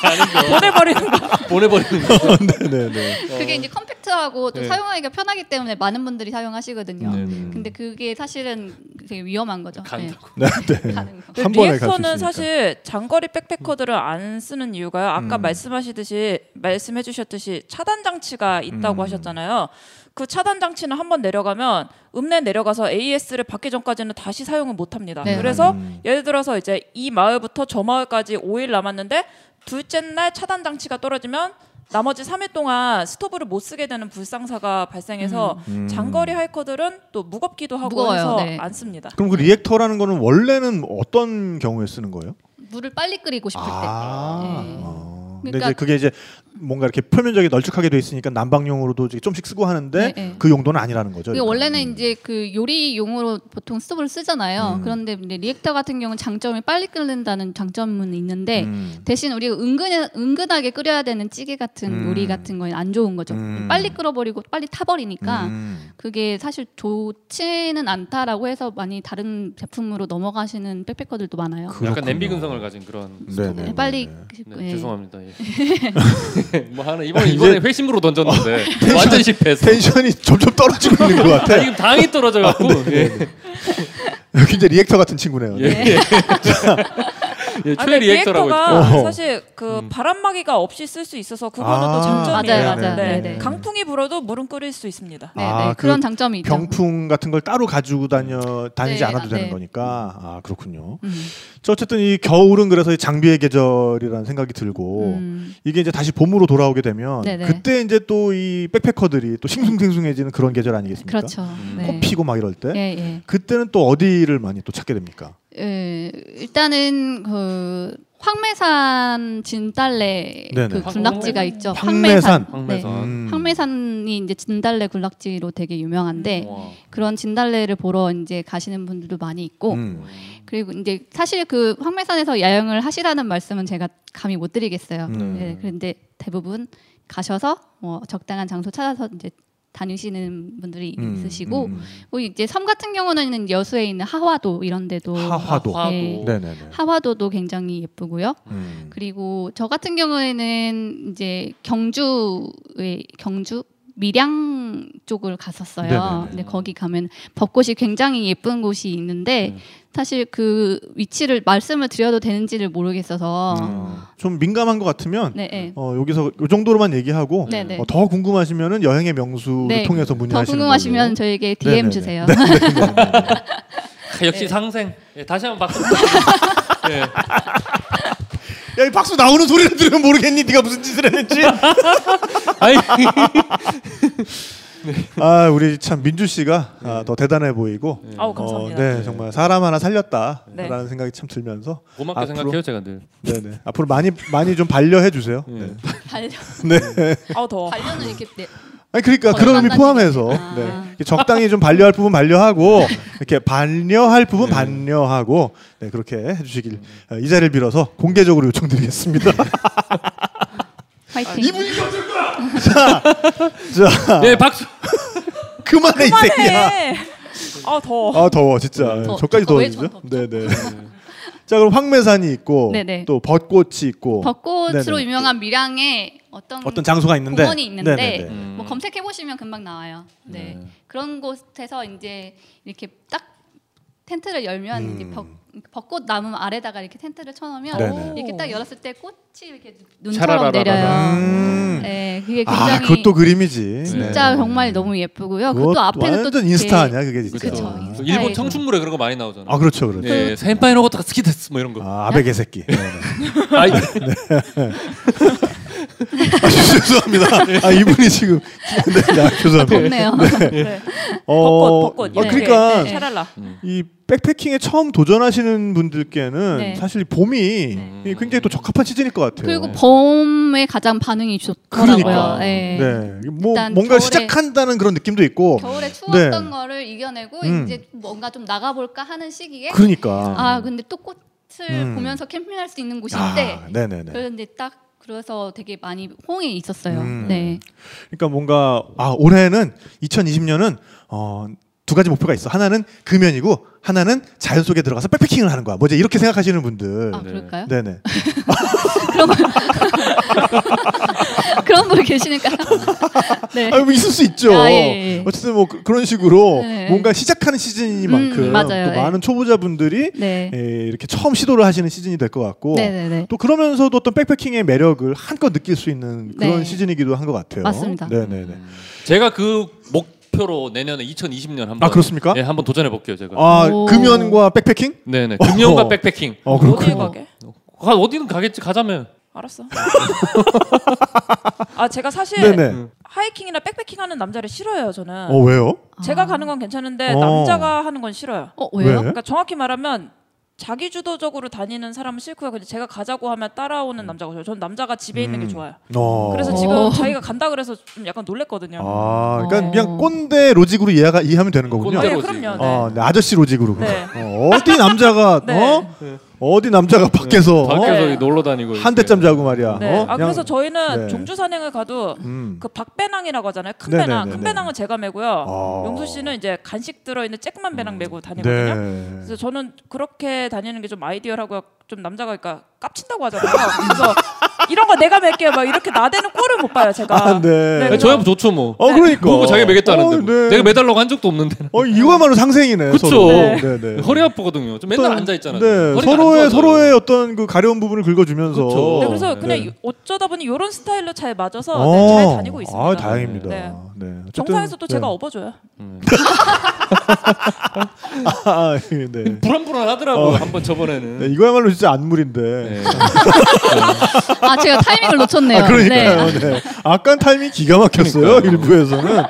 가는 거, 보내버리는 거. 보내버리는 거. 네네네. 그게 이제 컴팩트하고 또 네. 사용하기가 편하기 때문에 많은 분들이 사용하시거든요. 네. 근데 그게 사실은 되게 위험한 거죠. 네. 간다고. 네, 네. 가는 거. 한 번에 갈수 리액터는 있으니까. 사실 장거리 백패커들을 안 쓰는 이유가요. 아까 음. 말씀하시듯이 말씀해 주셨듯이 차단 장치가 있다고 음. 하셨잖아요. 그 차단 장치는 한번 내려가면 읍내 내려가서 AS를 받기 전까지는 다시 사용을 못 합니다. 네. 그래서 음. 예를 들어서 이제 이 마을부터 저 마을까지 5일 남았는데 둘째 날 차단 장치가 떨어지면 나머지 3일 동안 스토브를 못 쓰게 되는 불상사가 발생해서 음. 장거리 하이커들은 또 무겁기도 하고 무거워요. 해서 네. 안 씁니다. 그럼 그 리액터라는 거는 원래는 어떤 경우에 쓰는 거예요? 물을 빨리 끓이고 싶을 아. 때. 네. 어. 근데 그러니까- 이제 그게 이제 뭔가 이렇게 표면적이 널찍하게 돼 있으니까 난방용으로도 좀씩 쓰고 하는데 네, 네. 그 용도는 아니라는 거죠. 그러니까. 원래는 음. 이제 그 요리용으로 보통 스토브를 쓰잖아요. 음. 그런데 이제 리액터 같은 경우는 장점이 빨리 끓는다는 장점은 있는데 음. 대신 우리가 은근 은근하게 끓여야 되는 찌개 같은 음. 요리 같은 건 안 좋은 거죠. 음. 빨리 끓어버리고 빨리 타버리니까 음. 그게 사실 좋지는 않다라고 해서 많이 다른 제품으로 넘어가시는 백패커들도 많아요. 그렇군요. 약간 냄비 근성을 가진 그런. 네네. 네, 빨리 네, 예. 죄송합니다. 예. 뭐 하나 이번에 이번에 회심으로 던졌는데 완전 실패했어. 텐션이 점점 떨어지고 있는 것 아, 같아. 지금 당이 떨어져 갖고. 예. 굉장히 리액터 같은 친구네요. 네. 예. 예, 아, 최 근데 리액터라고 리액터가 있죠. 사실 그 음. 바람막이가 없이 쓸 수 있어서 그거는 아, 또 장점이에요. 맞아요, 맞아요. 네. 네, 네. 강풍이 불어도 물은 끓일 수 있습니다. 네, 아, 네. 그 그런 장점이 있죠. 병풍 같은 걸 따로 가지고 다녀 다니지 네, 않아도 아, 되는 네. 거니까 아 그렇군요. 음. 저 어쨌든 이 겨울은 그래서 이 장비의 계절이라는 생각이 들고 음. 이게 이제 다시 봄으로 돌아오게 되면 네네. 그때 이제 또 이 백패커들이 또 싱숭생숭해지는 그런 계절 아니겠습니까? 그렇죠. 음. 네. 꽃 피고 막 이럴 때 예, 예. 그때는 또 어디를 많이 또 찾게 됩니까? 예, 일단은 그 황매산 진달래 네네. 그 군락지가 있죠. 황매산. 황매산. 네. 음. 황매산이 이제 진달래 군락지로 되게 유명한데 와. 그런 진달래를 보러 이제 가시는 분들도 많이 있고 음. 그리고 이제 사실 그 황매산에서 야영을 하시라는 말씀은 제가 감히 못 드리겠어요. 음. 네, 그런데 대부분 가셔서 뭐 적당한 장소 찾아서 이제 다니시는 분들이 음, 있으시고 음. 뭐 이제 섬 같은 경우는 여수에 있는 하화도 이런 데도 하화도. 화도. 네. 네네네. 하화도도 굉장히 예쁘고요. 음. 그리고 저 같은 경우에는 이제 경주의 경주 밀양 쪽을 갔었어요. 네네네. 근데 거기 가면 벚꽃이 굉장히 예쁜 곳이 있는데 음. 사실 그 위치를 말씀을 드려도 되는지를 모르겠어서 음. 좀 민감한 것 같으면 네, 네. 어, 여기서 이 정도로만 얘기하고 네, 네. 어, 더 궁금하시면은 여행의 명수를 네. 통해서 더 문의하시는 궁금하시면 걸로. 저에게 DM 네네네. 주세요. 네, 네, 네, 네. 아, 역시 네. 상생. 예, 다시 한번 박수. 예. 야, 이 박수 나오는 소리를 들으면 모르겠니? 네가 무슨 짓을 했는지. 아니, 아, 우리 참 민주 씨가 아, 더 대단해 보이고. 아우 감사합니다. 어, 네, 정말 사람 하나 살렸다라는 네. 생각이 참 들면서 고맙게 앞으로- 생각해요 제가 늘. 네네 앞으로 많이 많이 좀 반려해 주세요. 예. 네. 반려 네. 아우 더워. 반려는 이렇게 네. 아니 그러니까 어, 그런 의미 포함해서 얘기. 아. 네. 적당히 좀 반려할 부분 반려하고 이렇게 반려할 부분 반려하고 네, 그렇게 해주시길 어, 이 자리를 빌어서 공개적으로 요청드리겠습니다. 화이팅. 자 예, 박수. 그만해 이 새끼야. 그만해. 아우 더워. 아 더워 진짜 더- 저까지 더- 왜 더워지죠. 전 덥죠? 네네. 자 그럼 황매산이 있고 네네. 또 벚꽃이 있고 벚꽃으로 네네. 유명한 밀양에 어떤 어떤 장소가 있는데 공원이 있는데. 음. 뭐 검색해 보시면 금방 나와요. 네. 네. 그런 곳에서 이제 이렇게 딱 텐트를 열면 음. 이제 벚, 벚꽃 나무 아래다가 이렇게 텐트를 쳐놓으면 네네. 이렇게 딱 열었을 때 꽃이 이렇게 눈처럼. 내려요. 음. 네, 그게 아 굉장히 그것도 그림이지. 진짜 네. 정말 너무 예쁘고요. 그것 그것도 앞에는 또 완전 인스타 아니야 그게 진짜. 그쵸. 그 인스타에서. 일본 청춘물에 그런 거 많이 나오잖아요. 아 그렇죠 그렇죠. 예, 센파이 로고타가 스키데스 뭐 이런 거. 아 아베 개 새끼. 네 네. 아, 죄송합니다. 아 이분이 지금 네, 아, 죄송합니다. 덥네요. 네. 어, 벚꽃 벚꽃. 어, 예. 그러니까 네. 샤랄라. 이 백패킹에 처음 도전하시는 분들께는 네. 사실 봄이 음. 굉장히 또 적합한 시즌일 것 같아요. 그리고 봄에 가장 반응이 좋더라고요. 그러니까. 네. 네. 뭐 뭔가 겨울에- 시작한다는 그런 느낌도 있고. 겨울에 추웠던 네. 거를 이겨내고 음. 이제 뭔가 좀 나가볼까 하는 시기에 그러니까. 아 근데 또 꽃을 음. 보면서 캠핑할 수 있는 곳인데 아, 네네네. 그런데 딱 그래서 되게 많이 호응이 있었어요. 음. 네. 그러니까 뭔가 아 올해는 2020년은 어, 두 가지 목표가 있어. 하나는 금연이고 하나는 자연 속에 들어가서 백패킹을 하는 거야. 뭐 이제 이렇게 생각하시는 분들. 아 네. 그럴까요? 네네. 그런 분 계시니까. 네. 아, 뭐 있을 수 있죠. 아, 예, 예. 어쨌든 뭐 그- 그런 식으로 네. 뭔가 시작하는 시즌이니만큼 음, 맞아요. 또 예. 많은 초보자분들이 네. 예, 이렇게 처음 시도를 하시는 시즌이 될 것 같고 네네네. 또 그러면서도 어떤 백패킹의 매력을 한껏 느낄 수 있는 그런 네. 시즌이기도 한 것 같아요. 맞습니다. 네네네. 제가 그 목표로 내년에 2020년 한번 아 그렇습니까? 예, 한번 도전해 볼게요, 제가. 아 오. 금연과 백패킹? 네, 네. 금연과 어. 백패킹. 어 어디 그렇군요. 가게? 가 어디는 가겠지. 가자면. 알았어. 아 제가 사실 네네. 하이킹이나 백패킹 하는 남자를 싫어해요 저는. 어 왜요? 제가 아. 가는 건 괜찮은데 어. 남자가 하는 건 싫어요. 어 왜요? 왜? 그러니까 정확히 말하면 자기 주도적으로 다니는 사람은 싫고요. 근데 제가 가자고 하면 따라오는 남자가 좋아요. 저는 남자가 집에 있는 게 음. 좋아요. 어. 그래서 어. 지금 자기가 간다 그래서 좀 약간 놀랬거든요. 아, 그러니까 어. 그냥 꼰대 로직으로 이해가 이해하면 되는 거군요. 꼰대 네, 로직. 그럼요. 네. 어, 네, 아저씨 로직으로. 네. 어, 어디 남자가 네. 어? 어디 남자가 밖에서 어? 밖에서 네. 놀러 다니고 한 대쯤 자고 말이야. 네. 어? 아 그냥- 그래서 저희는 네. 종주 산행을 가도 음. 그 박배낭이라고 하잖아요. 큰 네네네네. 배낭. 큰 배낭은 제가 메고요. 아. 용수 씨는 이제 간식 들어 있는 쬐끄만 배낭 메고 다니거든요. 네. 그래서 저는 그렇게 다니는 게 좀 아이디어라고요. 좀 남자가 그러니까 깝친다고 하잖아요. 그래서 이런 거 내가 맬게요. 막 이렇게 나대는 꼴을 못 봐요 제가. 아, 네. 네, 저야 좋죠 뭐. 어 그러니까. 그거 자기가 매겠다는데 어, 뭐. 네. 내가 매달라고 한 적도 없는데. 어 이거야말로 상생이네. 그쵸. 서로. 네. 네, 네. 허리 아프거든요. 좀 맨날 어떤- 앉아 있잖아요. 네, 서로의. 서로의 어떤 그 가려운 부분을 긁어주면서. 그쵸. 네, 그래서 그냥 네. 어쩌다 보니 이런 스타일로 잘 맞아서 어. 네, 잘 다니고 있습니다. 아 다행입니다. 네. 네. 정상에서도 네. 제가 업어줘요. 아, 네. 불안불안하더라고 어. 한번 저번에는. 네, 이거야말로 진짜 안물인데. 네. 아 제가 타이밍을 놓쳤네요. 아, 그러니까요. 네. 네. 아까 타이밍 기가 막혔어요. 그러니까요. 일부에서는.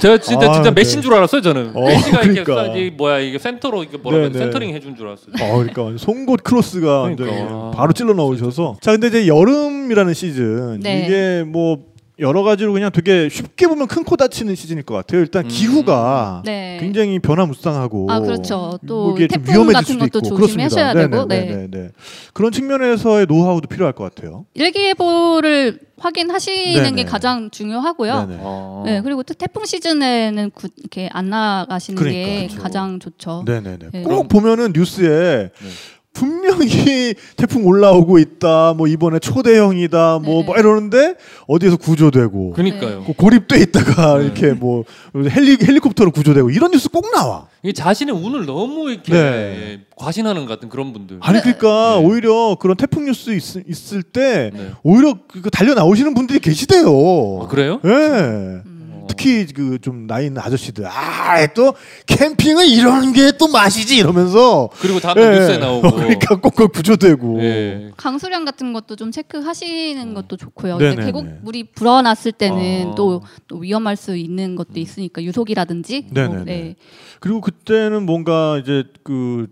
제가 진짜 아, 진짜 네. 메신 줄 알았어요 저는. 어, 메시가 그러니까. 쏴- 이 뭐야 이게 센터로 이게 뭐라 네, 그래 네. 센터링 해준 줄 알았어요. 어, 그러니까 송곳 크로스가 그러니까. 바로 찔러 넣으셔서. 자, 근데 이제 여름이라는 시즌 네. 이게 뭐 여러 가지로 그냥 되게 쉽게 보면 큰 코 다치는 시즌일 것 같아요. 일단 음. 기후가 네. 굉장히 변화무쌍하고 아 그렇죠. 또뭐 태풍 위험해질 같은 것도 있고 조심하셔야. 되고. 네. 네네네네. 그런 측면에서의 노하우도 필요할 것 같아요. 일기예보를 확인하시는 네네. 게 가장 중요하고요. 네네. 어. 네, 그리고 또 태풍 시즌에는 구- 이렇게 안 나가시는 그러니까, 게 그렇죠. 가장 좋죠. 네네네. 네. 꼭 보면은 뉴스에 네. 분명히 태풍 올라오고 있다. 뭐 이번에 초대형이다. 뭐, 네. 뭐 이러는데 어디에서 구조되고 그러니까요. 그 고립돼 있다가 네. 이렇게 뭐 헬리 헬리콥터로 구조되고 이런 뉴스 꼭 나와. 이게 자신의 운을 너무 이렇게 네. 과신하는 것 같은 그런 분들. 아니 그러니까 네. 오히려 그런 태풍 뉴스 있, 있을 때 네. 오히려 그 달려 나오시는 분들이 계시대요. 아, 그래요? 예. 음. 특히 그 좀 나이 있는 아저씨들 아 또 캠핑은 이런 게 또 맛이지 이러면서 그리고 다음 예. 날 뉴스에 나오고. 그러니까 꼭꼭 구조되고 예. 강수량 같은 것도 좀 체크하시는 것도 좋고요. 음. 네네네. 근데 계곡 물이 불어났을 때는 아. 또, 또 위험할 수 있는 것도 있으니까 유속이라든지. 음. 네네네. 네. 그리고 그때는 뭔가 이제 그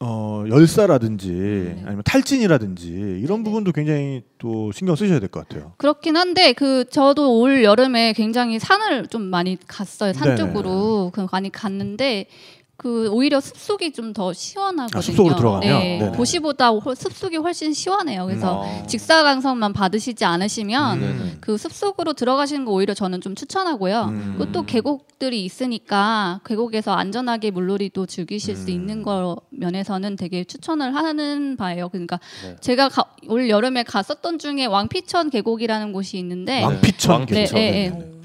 어, 열사라든지 네. 아니면 탈진이라든지 이런 부분도 굉장히 또 신경 쓰셔야 될 것 같아요. 그렇긴 한데 그 저도 올 여름에 굉장히 산을 좀 많이 갔어요. 산 네네. 쪽으로 그 많이 갔는데 그 오히려 숲속이 좀 더 시원하거든요. 아, 숲속으로 들어가면? 네. 도시보다 호- 숲속이 훨씬 시원해요. 그래서 아. 직사광선만 받으시지 않으시면 네네. 그 숲속으로 들어가시는 거 오히려 저는 좀 추천하고요. 음. 그리고 또 계곡들이 있으니까 계곡에서 안전하게 물놀이도 즐기실 수 음. 있는 거 면에서는 되게 추천을 하는 바예요. 그러니까 네. 제가 가- 올 여름에 갔었던 중에 왕피천 계곡이라는 곳이 있는데 왕피천 왕피천. 네, 네, 네.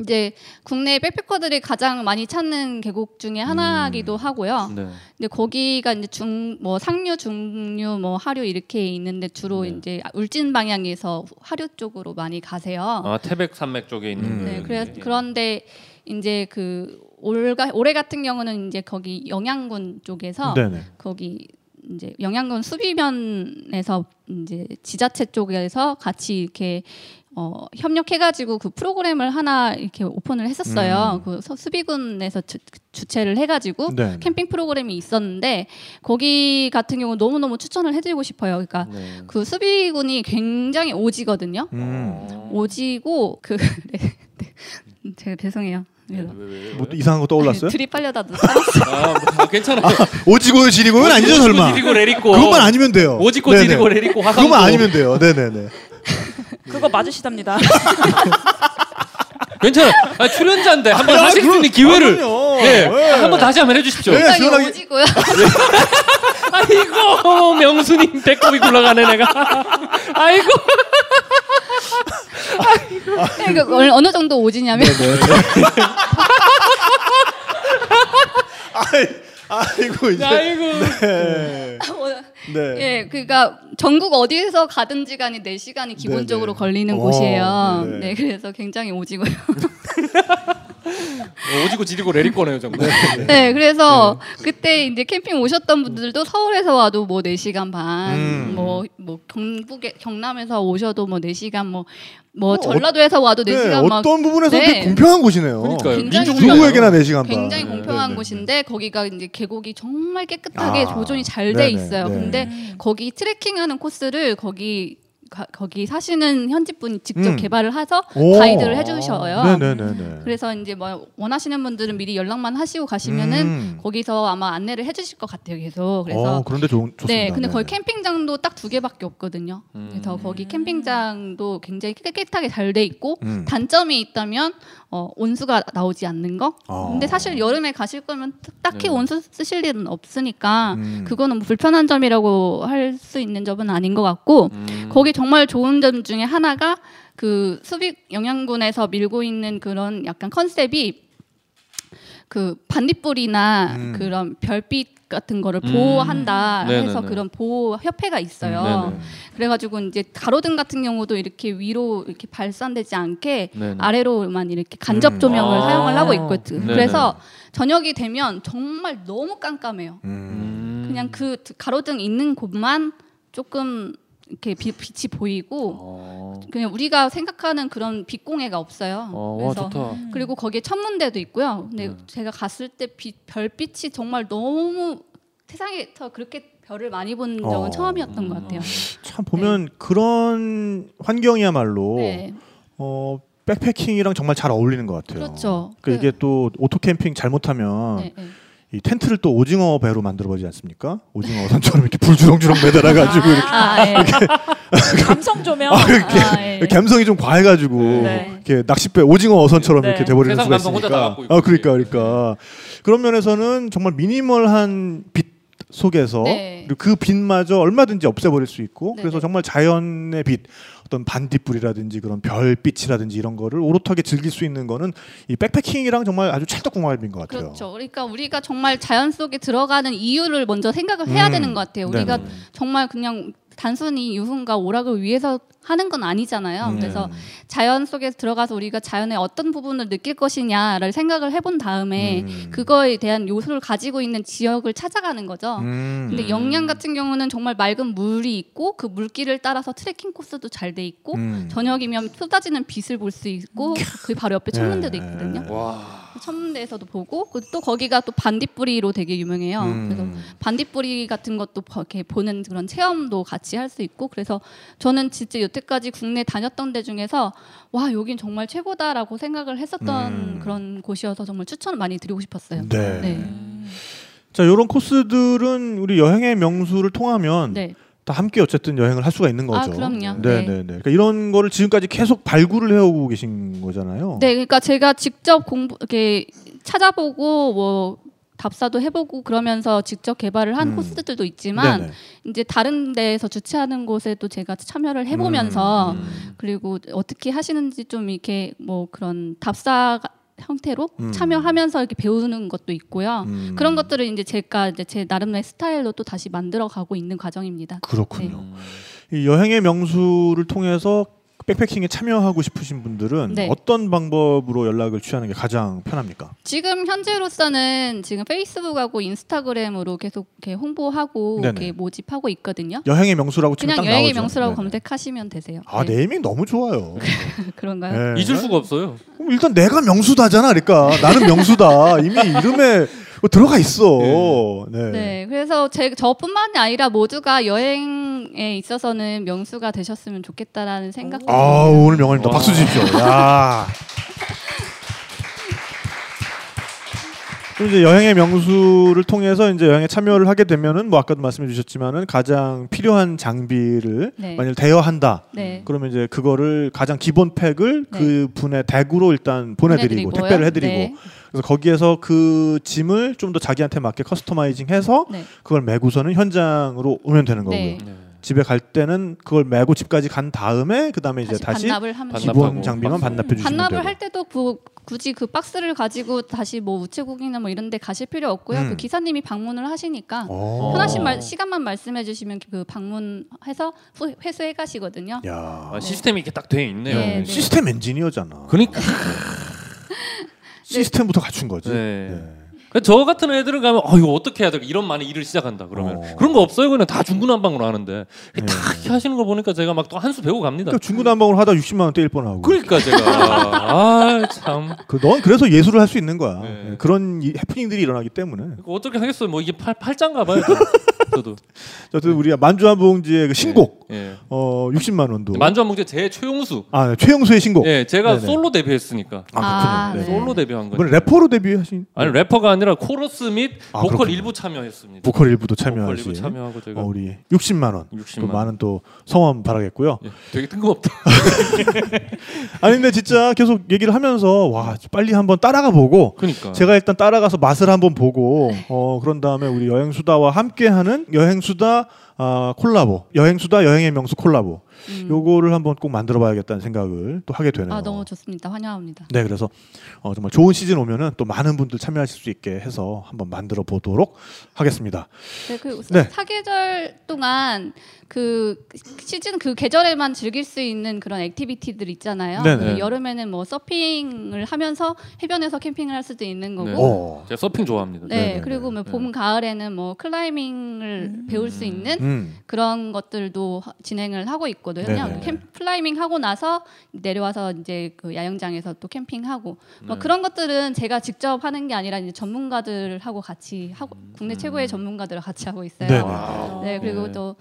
이제 국내 백패커들이 가장 많이 찾는 계곡 중에 하나기도 하고요. 네. 근데 거기가 이제 중 뭐 상류, 중류, 뭐 하류 이렇게 있는데 주로 네. 이제 울진 방향에서 하류 쪽으로 많이 가세요. 아 태백 산맥 쪽에 있는. 음. 네, 그- 그래 그런데 이제 그 올가 올해 같은 경우는 이제 거기 영양군 쪽에서 네네. 거기 이제 영양군 수비면에서 이제 지자체 쪽에서 같이 이렇게 어, 협력해가지고 그 프로그램을 하나 이렇게 오픈을 했었어요. 그 서- 수비군에서 주, 주최를 해가지고 네. 캠핑 프로그램이 있었는데 거기 같은 경우 너무 너무 추천을 해드리고 싶어요. 그러니까 네. 그 수비군이 굉장히 오지거든요. 음. 어. 오지고 그 네, 네. 제가 죄송해요. 왜, 왜, 왜, 왜? 뭐또 이상한 거 떠올랐어요? 드립하려다 살았어요. 아, 뭐, 괜찮아요. 오지고요 지리고는 아니죠 오지고 설마? 지리고 레리고. 그것만 아니면 돼요. 오지고. 지리고 레리고 화강고. 그것만 아니면 돼요. 네 네 네. 그거 맞으시답니다. 괜찮아. 아, 출연자인데 한번 아, 하실 수 있는 기회를. 아. 예. 네. 한번 다시 한번 해주십시오. 네. 굉장히 시원하게- 오지고요. 아이고 명수님 배꼽이 굴러가네 내가. 아이고. 그러니까 어느- 어느 정도 오지냐면 아이, 아이고 이제. 아이고. 네. 네. 예, 그러니까 전국 어디에서 가든지 간에 4시간이 기본적으로 네네. 걸리는 어, 곳이에요. 네네. 네, 그래서 굉장히 오지고요. 오지고 지리고 레리꼬네요 정말. 네, 그래서 그때 이제 캠핑 오셨던 분들도 서울에서 와도 뭐 4시간 반, 음. 뭐, 뭐 경북에, 경남에서 오셔도 뭐 4시간, 뭐, 뭐 어, 전라도에서 와도 네, 4시간 막 어떤 부분에서 네. 되게 공평한 곳이네요. 그러니까요. 굉장히. 누구에게나 4 시간 반. 굉장히 네, 공평한 네, 네, 곳인데 거기가 이제 계곡이 정말 깨끗하게 아, 조존이 잘 돼 있어요. 네. 근데 거기 트레킹하는 코스를 거기 가, 거기 사시는 현지 분이 직접 음. 개발을 해서 오. 가이드를 해주셔요. 네네네네. 그래서 이제 뭐 원하시는 분들은 미리 연락만 하시고 가시면은 음. 거기서 아마 안내를 해주실 것 같아요. 계속 그래서 어, 그런데 좋, 좋습니다. 네, 근데 거기 네. 캠핑장도 딱 두 개밖에 없거든요. 음. 그래서 거기 캠핑장도 굉장히 깨끗하게 잘 돼 있고 음. 단점이 있다면 어, 온수가 나오지 않는 거. 어. 근데 사실 여름에 가실 거면 딱히 네. 온수 쓰실 일은 없으니까 음. 그거는 뭐 불편한 점이라고 할 수 있는 점은 아닌 것 같고 음. 거기 정말 좋은 점 중에 하나가 그 수빅 영양군에서 밀고 있는 그런 약간 컨셉이 그 반딧불이나 음. 그런 별빛 같은 거를 음. 보호한다 네네네. 해서 그런 보호 협회가 있어요. 네네. 그래가지고 이제 가로등 같은 경우도 이렇게 위로 이렇게 발산되지 않게 네네. 아래로만 이렇게 간접 음. 조명을 아. 사용을 하고 있거든. 네네. 그래서 저녁이 되면 정말 너무 깜깜해요. 음. 음. 그냥 그 가로등 있는 곳만 조금 이렇게 빛- 빛이 보이고 어, 그냥 우리가 생각하는 그런 빛공해가 없어요. 어, 와 그래서 좋다. 그리고 거기에 천문대도 있고요. 근데 네. 제가 갔을 때 빛, 별빛이 정말 너무 세상에서 그렇게 별을 많이 본 적은 어. 처음이었던 것 같아요. 참 보면 그런 환경이야말로 네, 어, 백패킹이랑 정말 잘 어울리는 것 같아요. 그렇죠. 그 이게 또 오토 캠핑 잘못하면 네, 네. 이 텐트를 또 오징어 배로 만들어 보지 않습니까? 오징어 선처럼 이렇게 불주렁주렁 매달아 가지고 이렇게 아, 예. 감성 조명. 아, 이렇게 아, 예. 감성이 좀 과해 가지고 네. 이렇게 낚싯배 오징어 어선처럼 네. 이렇게 돼 버리는 세상 수가 있으니까. 아 그러니까 그러니까 그런 면에서는 정말 미니멀한 빛 속에서 네. 그리고 그 빛마저 얼마든지 없애버릴 수 있고 네, 그래서 네. 정말 자연의 빛 어떤 반딧불이라든지 그런 별빛이라든지 이런 거를 오롯하게 즐길 수 있는 거는 이 백패킹이랑 정말 아주 찰떡궁합인 것 같아요. 그렇죠. 그러니까 우리가 정말 자연 속에 들어가는 이유를 먼저 생각을 해야 음. 되는 것 같아요. 우리가 네네. 정말 그냥 단순히 유흥과 오락을 위해서 하는 건 아니잖아요. 음. 그래서 자연 속에 들어가서 우리가 자연의 어떤 부분을 느낄 것이냐를 생각을 해본 다음에 음. 그거에 대한 요소를 가지고 있는 지역을 찾아가는 거죠. 음. 근데 영양 같은 경우는 정말 맑은 물이 있고 그 물길을 따라서 트레킹 코스도 잘 돼 있고 음. 저녁이면 쏟아지는 빛을 볼 수 있고 그 바로 옆에 천문대도 예, 있거든요. 예. 와. 천문대에서도 보고 그또 거기가 또 반딧불이로 되게 유명해요. 음. 그래서 반딧불이 같은 것도 버- 이렇게 보는 그런 체험도 같이 할 수 있고 그래서 저는 진짜 여태까지 국내 다녔던 데 중에서 와 여긴 정말 최고다라고 생각을 했었던 음. 그런 곳이어서 정말 추천을 많이 드리고 싶었어요. 네. 네. 자, 이런 코스들은 우리 여행의 명수를 통하면 네. 다 함께 어쨌든 여행을 할 수가 있는 거죠. 아, 그럼요. 네, 네. 네, 네. 그러니까 이런 거를 지금까지 계속 발굴을 해오고 계신 거잖아요. 네, 그러니까 제가 직접 공부 이렇게 찾아보고 뭐 답사도 해보고 그러면서 직접 개발을 한 음. 코스들도 있지만 네네. 이제 다른 데에서 주최하는 곳에도 제가 참여를 해보면서 음. 그리고 어떻게 하시는지 좀 이렇게 뭐 그런 답사 형태로 음. 참여하면서 이렇게 배우는 것도 있고요. 음. 그런 것들을 이제 제가 이제 제 나름의 스타일로 또 다시 만들어 가고 있는 과정입니다. 그렇군요. 네. 이 여행의 명수를 통해서 백패킹에 참여하고 싶으신 분들은 네. 어떤 방법으로 연락을 취하는 게 가장 편합니까? 지금 현재로서는 지금 페이스북하고 인스타그램으로 계속 이렇게 홍보하고 네네. 이렇게 모집하고 있거든요. 여행의 명수라고 치면 그냥 딱 여행의 나오죠. 명수라고 네네. 검색하시면 되세요. 아 네. 네이밍 너무 좋아요. 그런가요? 네. 잊을 수가 없어요. 그럼 일단 내가 명수다잖아. 그러니까 나는 명수다. 이미 이름에 뭐 들어가 있어. 네. 네, 그래서 제 저뿐만이 아니라 모두가 여행에 있어서는 명수가 되셨으면 좋겠다라는 생각도 아 듭니다. 오늘 명언입니다. 와. 박수 주십시오. 야. 그럼 이제 여행의 명수를 통해서 이제 여행에 참여를 하게 되면은 뭐 아까도 말씀해 주셨지만은 가장 필요한 장비를 네. 만약 대여한다. 네. 그러면 이제 그거를 가장 기본 팩을 네. 그 분의 댁으로 일단 보내드리고 보내드리고요. 택배를 해드리고 네. 그래서 거기에서 그 짐을 좀 더 자기한테 맞게 커스터마이징해서 네. 그걸 메고서는 현장으로 오면 되는 거고요. 네. 네. 집에 갈 때는 그걸 메고 집까지 간 다음에 그 다음에 이제 다시 다시 반납을 하면 반납- 기본 장비만 반납해 주시면 반납을 되고. 할 때도 그 굳이 그 박스를 가지고 다시 뭐 우체국이나 뭐 이런 데 가실 필요 없고요. 음. 그 기사님이 방문을 하시니까 어. 편하신 말, 시간만 말씀해 주시면 그 방문해서 후- 회수해 가시거든요. 야. 아, 시스템이 이렇게 딱 돼 있네요. 네, 네. 시스템 엔지니어잖아. 그러니까 시스템부터 갖춘 거지. 네. 네. 그저 같은 애들은 가면 어 이거 어떻게 해야 돼? 이런 많은 일을 시작한다 그러면 어. 그런 거 없어요. 그냥 다 중구난방으로 하는데 네. 다 이렇게 하시는 거 보니까 제가 막 또 한 수 배우고 갑니다. 그러니까 중구난방으로 하다 60만 원 떼일 뻔하고. 그러니까 제가 아참 그, 넌 그래서 예술을 할 수 있는 거야. 네. 네, 그런 이 해프닝들이 일어나기 때문에. 어떻게 하겠어요? 뭐 이게 팔 팔짱가 봐요. 저도 저도 우리 만주 한 봉지의 그 신곡 예. 어 60만 원도. 만주 한목제 제 최용수. 아 네, 최영수의 신곡. 예, 제가 네네. 솔로 데뷔했으니까 아, 아, 그렇군요. 네. 네. 솔로 데뷔한 거죠. 래퍼로 데뷔하신 아니 래퍼가 아니라 코러스 및 아, 보컬 그렇군요. 일부 참여했습니다. 보컬 일부도 보컬 참여하신 일부 참여하고 제가 어, 우리 60만 원. 60만 그 많은 또 성원 바라겠고요. 예, 되게 뜬금없다. 아니 근데 진짜 계속 얘기를 하면서 와 빨리 한번 따라가 보고 그러니까 제가 일단 따라가서 맛을 한번 보고 어 그런 다음에 우리 여행 수다와 함께하는 여행 수다 아, 콜라보. 여행수다 여행의 명수 콜라보 음. 요거를 한번 꼭 만들어봐야겠다는 생각을 또 하게 되네요. 아 너무 좋습니다. 환영합니다. 네, 그래서 어, 정말 좋은 시즌 오면은 또 많은 분들 참여하실 수 있게 해서 한번 만들어 보도록 하겠습니다. 네, 그 네. 사계절 동안 그 시즌 그 계절에만 즐길 수 있는 그런 액티비티들 있잖아요. 네네. 그 여름에는 뭐 서핑을 하면서 해변에서 캠핑을 할 수도 있는 거고. 네. 어. 제가 서핑 좋아합니다. 네, 네네네. 그리고 뭐 봄, 가을에는 뭐 클라이밍을 배울 수 있는 음. 그런 것들도 하- 진행을 하고 있 거든요. 네네. 캠 클라이밍 하고 나서 내려와서 이제 그 야영장에서 또 캠핑하고 뭐 네. 그런 것들은 제가 직접 하는 게 아니라 이제 전문가들하고 같이 하고 국내 최고의 전문가들과 같이 하고 있어요. 와. 네, 그리고 네. 또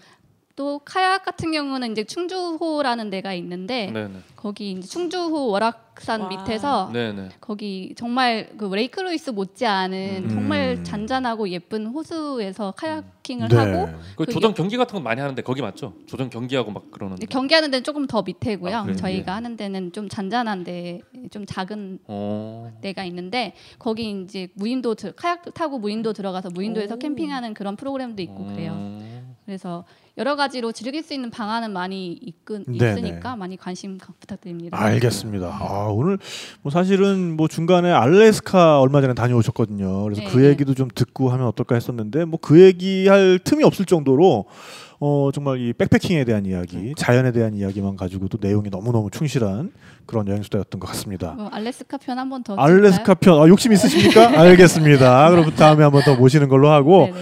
또 카약 같은 경우는 이제 충주호라는 데가 있는데 네네. 거기 이제 충주호 월악산 와. 밑에서 네네. 거기 정말 그 레이크 루이스 못지않은 음. 정말 잔잔하고 예쁜 호수에서 kayaking을 네. 하고 그그 조정 경기 같은 거 많이 하는데 거기 맞죠? 조정 경기하고 막 그러는. 이제 경기하는 데는 조금 더 밑에고요. 아? 저희가 하는 데는 좀 잔잔한데 좀 작은 어. 데가 있는데 거기 이제 무인도 들- 카약 타고 무인도 들어가서 무인도에서 오. 캠핑하는 그런 프로그램도 있고 그래요. 어. 그래서 여러 가지로 즐길 수 있는 방안은 많이 있근, 네네. 있으니까 많이 관심 가- 부탁드립니다. 알겠습니다. 아, 오늘 뭐 사실은 뭐 중간에 알래스카 얼마 전에 다녀오셨거든요. 그래서 그 네. 얘기도 좀 듣고 하면 어떨까 했었는데 뭐 그 얘기할 틈이 없을 정도로 어 정말 이 백패킹에 대한 이야기, 자연에 대한 이야기만 가지고도 내용이 너무 너무 충실한 그런 여행 수다였던 것 같습니다. 뭐 알래스카 편 한 번 더. 알래스카 편 아, 욕심 있으십니까? 알겠습니다. 그럼 다음에 한 번 더 모시는 걸로 하고 네네.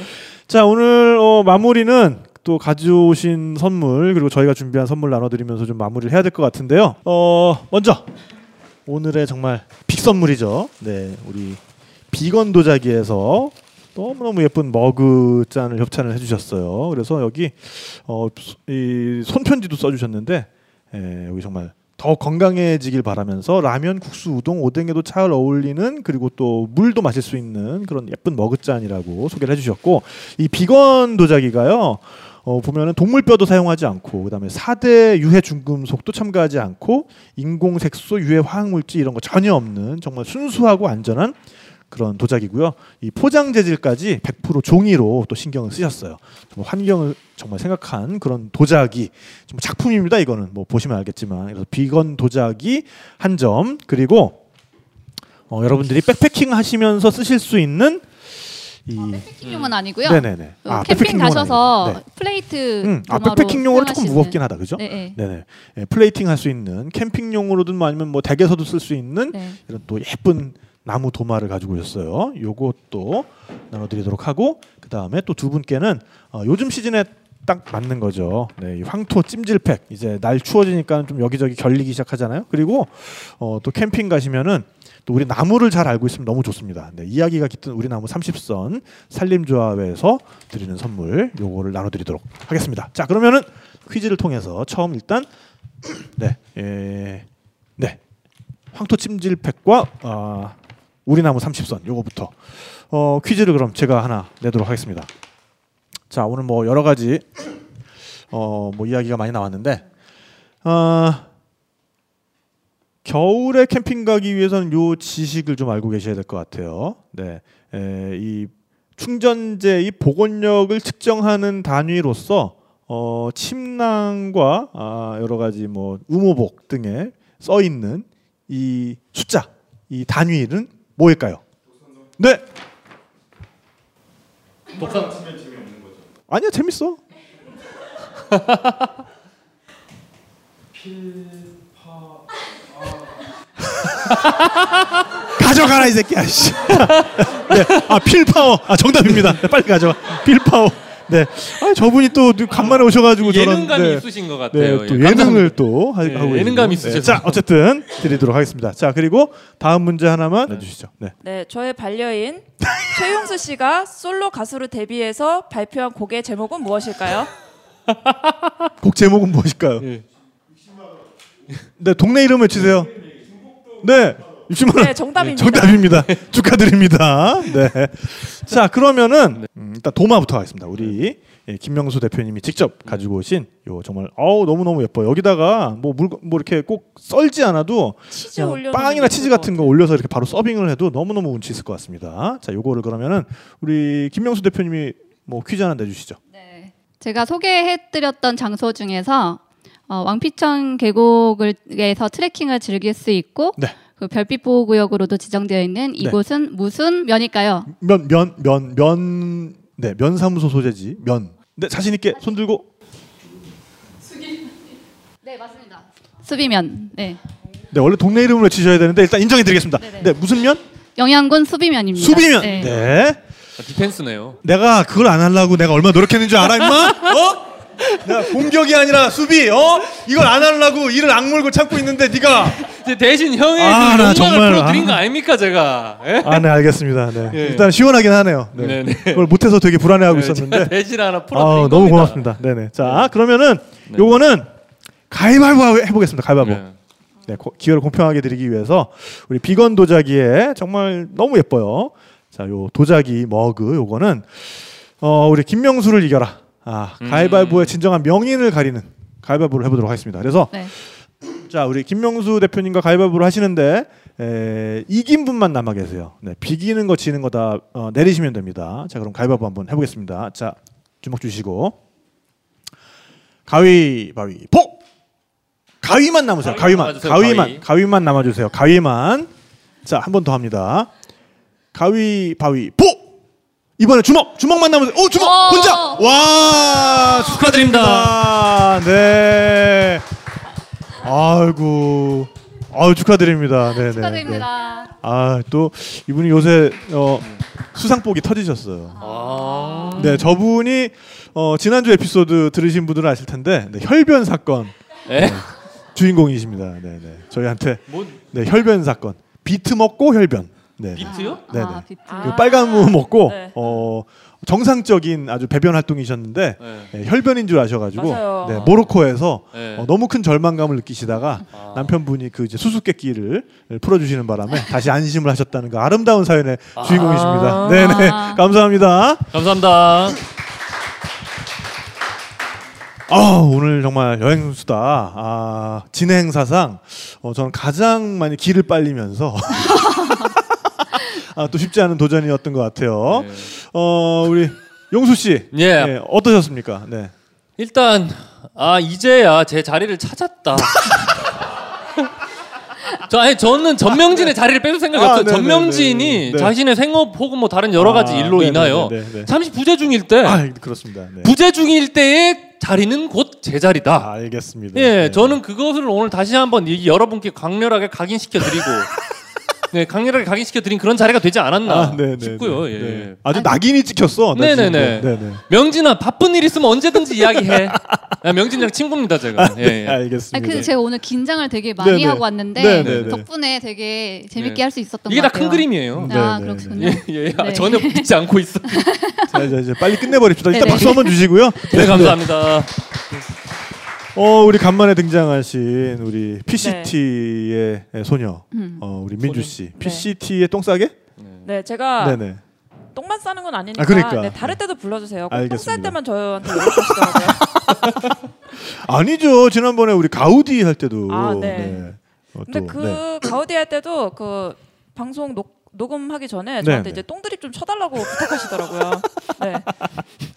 자 오늘 어, 마무리는 또 가져오신 선물 그리고 저희가 준비한 선물 나눠드리면서 좀 마무리를 해야 될 것 같은데요. 어 먼저 오늘의 정말 빅 선물이죠. 네 우리 비건 도자기에서 너무 너무 예쁜 머그 잔을 협찬을 해주셨어요. 그래서 여기 어, 이 손편지도 써주셨는데 에, 여기 정말 더 건강해지길 바라면서 라면, 국수, 우동, 오뎅에도 잘 어울리는 그리고 또 물도 마실 수 있는 그런 예쁜 머그잔이라고 소개를 해주셨고 이 비건 도자기가요. 어, 보면은 동물뼈도 사용하지 않고 그다음에 4대 유해 중금속도 첨가하지 않고 인공 색소, 유해 화학 물질 이런 거 전혀 없는 정말 순수하고 안전한 그런 도자기고요. 이 포장 재질까지 100% 종이로 또 신경을 쓰셨어요. 정말 환경을 정말 생각한 그런 도자기 정말 작품입니다. 이거는 뭐 보시면 알겠지만 그래서 비건 도자기 한 점 그리고 어, 여러분들이 백패킹 하시면서 쓰실 수 있는 이 캠핑용은 아니고요. 네네네 그 아, 캠핑 백패킹용은 가셔서. 네. 플레이트 음, 아 백패킹용으로 조금 무겁긴 하다 그죠? 네, 네. 네네 예, 플레이팅 할 수 있는 캠핑용으로든 뭐 아니면 뭐 댁에서도 쓸 수 있는 네. 이런 또 예쁜 나무 도마를 가지고 오셨어요. 요것도 나눠드리도록 하고 그 다음에 또 두 분께는 어, 요즘 시즌에 딱 맞는 거죠. 네, 이 황토 찜질팩 이제 날 추워지니까 좀 여기저기 결리기 시작하잖아요. 그리고 어, 또 캠핑 가시면은 또 우리 나무를 잘 알고 있으면 너무 좋습니다. 네, 이야기가 깃든 우리 나무 30선 산림조합에서 드리는 선물 요거를 나눠드리도록 하겠습니다. 자 그러면은 퀴즈를 통해서 처음 일단 네, 예, 네 황토 찜질팩과 아, 우리 나무 30선 요거부터 어, 퀴즈를 그럼 제가 하나 내도록 하겠습니다. 자 오늘 뭐 여러 가지 어, 뭐 이야기가 많이 나왔는데 어, 겨울에 캠핑 가기 위해서는 요 지식을 좀 알고 계셔야 될 것 같아요. 네, 에, 이 충전재의 복원력을 측정하는 단위로서 어, 침낭과 아, 여러 가지 뭐 의무복 등에 써 있는 이 숫자, 이 단위는 뭐일까요? 네, 독산 아니야 재밌어. 가져가라 이 새끼야. 씨. 네, 아 필파워. 아 정답입니다. 네, 빨리 가져와. 필파워. 네, 아 저분이 또 간만에 오셔가지고 저런 예능감이 네. 있으신 것 같아요. 네, 또 예, 예능을. 또 하, 네, 고 계시고. 있으셔서. 자, 어쨌든 드리도록 하겠습니다. 자, 그리고 다음 문제 하나만 내주시죠. 네. 네, 저의 반려인 최용수 씨가 솔로 가수로 데뷔해서 발표한 곡의 제목은 무엇일까요? 곡 제목은 무엇일까요? 예. 네, 동네 이름 외치세요. 네, 60만 원. 네, 정답입니다. 정답입니다. 축하드립니다. 네. 자, 그러면은 음, 일단 도마부터 하겠습니다. 우리 예, 김명수 대표님이 직접 가지고 오신 요 정말 어우 너무 너무 예뻐요. 여기다가 뭐물뭐 이렇게 꼭 썰지 않아도 치즈 그냥 올려 빵이나 치즈 같은 거 올려서 이렇게 바로 서빙을 해도 너무 너무 운치 있을 것 같습니다. 자, 요거를 그러면은 우리 김명수 대표님이 뭐 퀴즈 하나 내주시죠. 네. 제가 소개해드렸던 장소 중에서 어, 왕피천 계곡을에서 트레킹을 즐길 수 있고 네. 그 별빛 보호 구역으로도 지정되어 있는 이곳은 무슨 면일까요? 면 면 면 면 네, 면사무소 소재지. 면. 네, 자신 있게 손 들고 네 맞습니다. 수비면. 네. 네, 원래 동네 이름을 외치셔야 되는데 일단 인정해 드리겠습니다. 네네. 네, 무슨 면? 영양군 수비면입니다. 수비면. 네. 네. 아, 디펜스네요. 내가 그걸 안 하려고 내가 얼마나 노력했는 줄 알아, 임마? 어? 내가 공격이 아니라 수비, 어? 이걸 안 하려고 이를 악물고 참고 있는데 네가 대신 형의 아, 그 나 정말, 풀어드린 아. 거 아닙니까 제가? 예? 아, 네, 알겠습니다. 네. 예. 일단 시원하긴 하네요. 네. 네네. 그걸 못해서 되게 불안해하고 네, 있었는데. 대신 하나 풀어드린 아, 겁니다. 너무 고맙습니다. 네네. 자, 그러면은 네. 요거는 가위바위보 해보겠습니다. 가위바위보. 네. 네, 고- 기회를 공평하게 드리기 위해서 우리 비건 도자기에 정말 너무 예뻐요. 자, 요 도자기 머그 요거는 어, 우리 김명수를 이겨라. 아, 음. 가위바위보의 진정한 명인을 가리는 가위바위보를 해보도록 하겠습니다. 그래서 네. 자, 우리 김명수 대표님과 가위바위보를 하시는데 에, 이긴 분만 남아 계세요. 네, 비기는 거 지는 거다 어, 내리시면 됩니다. 자, 그럼 가위바위보 한번 해보겠습니다. 자, 주먹 주시고 가위바위보. 가위만 남으세요. 가위만 가위만, 가위만, 가위. 가위만 남아주세요. 가위만. 자, 한 번 더 합니다. 가위바위보. 이번에 주먹, 주먹만 남으세요. 오, 주먹 오! 혼자. 와, 축하드립니다. 네. 아이고. 아유 축하드립니다. 네, 네. 축하드립니다. 네. 아, 또 이분이 요새 어, 수상복이 터지셨어요. 아. 네, 저분이 어, 지난주 에피소드 들으신 분들은 아실 텐데 네, 혈변 사건 예? 주인공이십니다. 네, 네. 저희한테 뭐 네, 혈변 사건. 비트 먹고 혈변. 네. 비트요? 아, 네네. 아, 비트. 그 빨간 무 먹고 네. 어, 정상적인 아주 배변 활동이셨는데 네. 네, 혈변인 줄 아셔가지고 맞아요. 네, 모로코에서 네. 어, 너무 큰 절망감을 느끼시다가 아. 남편분이 그 이제 수수께끼를 풀어주시는 바람에 다시 안심을 하셨다는 그 아름다운 사연의 주인공이십니다. 아. 네네 감사합니다. 감사합니다. 아 오늘 정말 여행 수다 아, 진행 사상 어, 저는 가장 많이 기를 빨리면서 아, 또 쉽지 않은 도전이었던 것 같아요. 네. 어 우리 용수 씨 예. 네, 어떠셨습니까? 네. 일단 아 이제야 제 자리를 찾았다. 저 아니 저는 전명진의 자리를 뺏을 생각이 아, 없어요. 네네네. 전명진이 네. 자신의 생업 혹은 뭐 다른 여러 가지 아, 일로 네네네, 인하여 네네. 잠시 부재 중일 때 아 그렇습니다. 네. 부재 중일 때의 자리는 곧 제 자리다. 아, 알겠습니다. 예, 네. 저는 그것을 오늘 다시 한번 이 여러분께 강렬하게 각인시켜 드리고 네, 강렬하게 각인시켜 드린 그런 자리가 되지 않았나 아, 네네, 싶고요. 네, 예. 네. 아주 낙인이 찍혔어. 네네네. 네네. 명진아 바쁜 일 있으면 언제든지 이야기해. 아, 명진이랑 친구입니다 제가. 예, 네, 예. 알겠습니다. 아, 근데 제가 오늘 긴장을 되게 많이 네네. 하고 왔는데 네네네. 덕분에 되게 재밌게 네. 할수 있었던 이게 것다 같아요. 큰 그림이에요. 네. 아 네네네. 그렇군요. 예, 예. 아, 네. 전혀 믿지 않고 있어. 자, 이제, 이제 빨리 끝내버립시다. 일단 네네. 박수 한번 주시고요. 네, 감사합니다. 어, 우리 간만에 등장하신 우리 PCT의 소녀, 음. 어, 우리 민주 씨. 네. PCT의 똥 싸게? 네, 제가 네네. 똥만 싸는 건 아니니까 아, 그러니까. 네, 다를 때도 불러주세요. 똥쌀. 때만 저한테 연락하시더라고요. 아니죠. 지난번에 우리 가우디 할 때도. 아, 네. 어, 근데 또, 그 네. 가우디 할 때도 그 방송 녹, 녹음하기 전에 네, 저한테 네. 이제 똥드립 좀 쳐달라고 부탁하시더라고요. 네.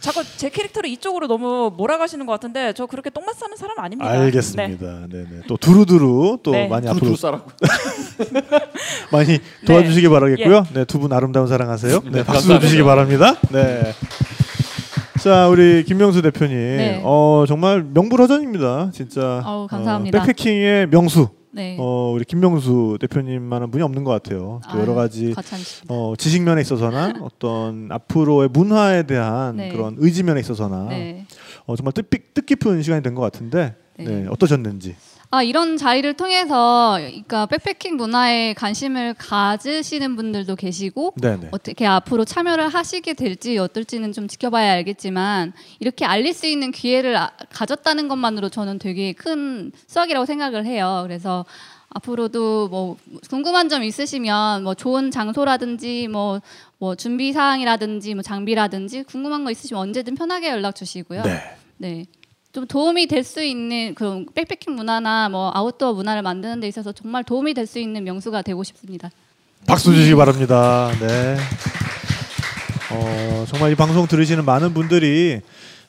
자꾸 제 캐릭터를 이쪽으로 너무 몰아가시는 것 같은데 저 그렇게 똥만 싸는 사람 아닙니다. 네. 알겠습니다. 네. 네 또 두루두루 또 네. 많이 앞으로 두루 싸라고. 많이 도와주시기 바라겠고요. 네, 두 분 아름다운 사랑하세요. 네, 네, 박수. 주시기 바랍니다. 네. 자, 우리 김명수 대표님, 네. 어 정말 명불허전입니다. 진짜. 어우, 감사합니다. 어, 백패킹의 명수. 네. 어 우리 김명수 대표님만한 분이 없는 것 같아요. 또 아유, 여러 가지. 어, 지식 면에 있어서나 어떤 앞으로의 문화에 대한 네. 그런 의지 면에 있어서나 네. 어, 정말 뜻, 뜻깊은 시간이 된 것 같은데 네. 네. 어떠셨는지. 아 이런 자리를 통해서 그러니까 백패킹 문화에 관심을 가지시는 분들도 계시고 네네. 어떻게 앞으로 참여를 하시게 될지 어떨지는 좀 지켜봐야 알겠지만 이렇게 알릴 수 있는 기회를 아- 가졌다는 것만으로 저는 되게 큰 수확이라고 생각을 해요. 그래서 앞으로도 뭐 궁금한 점 있으시면 뭐 좋은 장소라든지 뭐, 뭐 준비 사항이라든지 뭐 장비라든지 궁금한 거 있으시면 언제든 편하게 연락 주시고요. 네. 네. 좀 도움이 될 수 있는 그런 백패킹 문화나 뭐 아웃도어 문화를 만드는 데 있어서 정말 도움이 될 수 있는 명수가 되고 싶습니다. 박수 주시기 바랍니다. 네. 어, 정말 이 방송 들으시는 많은 분들이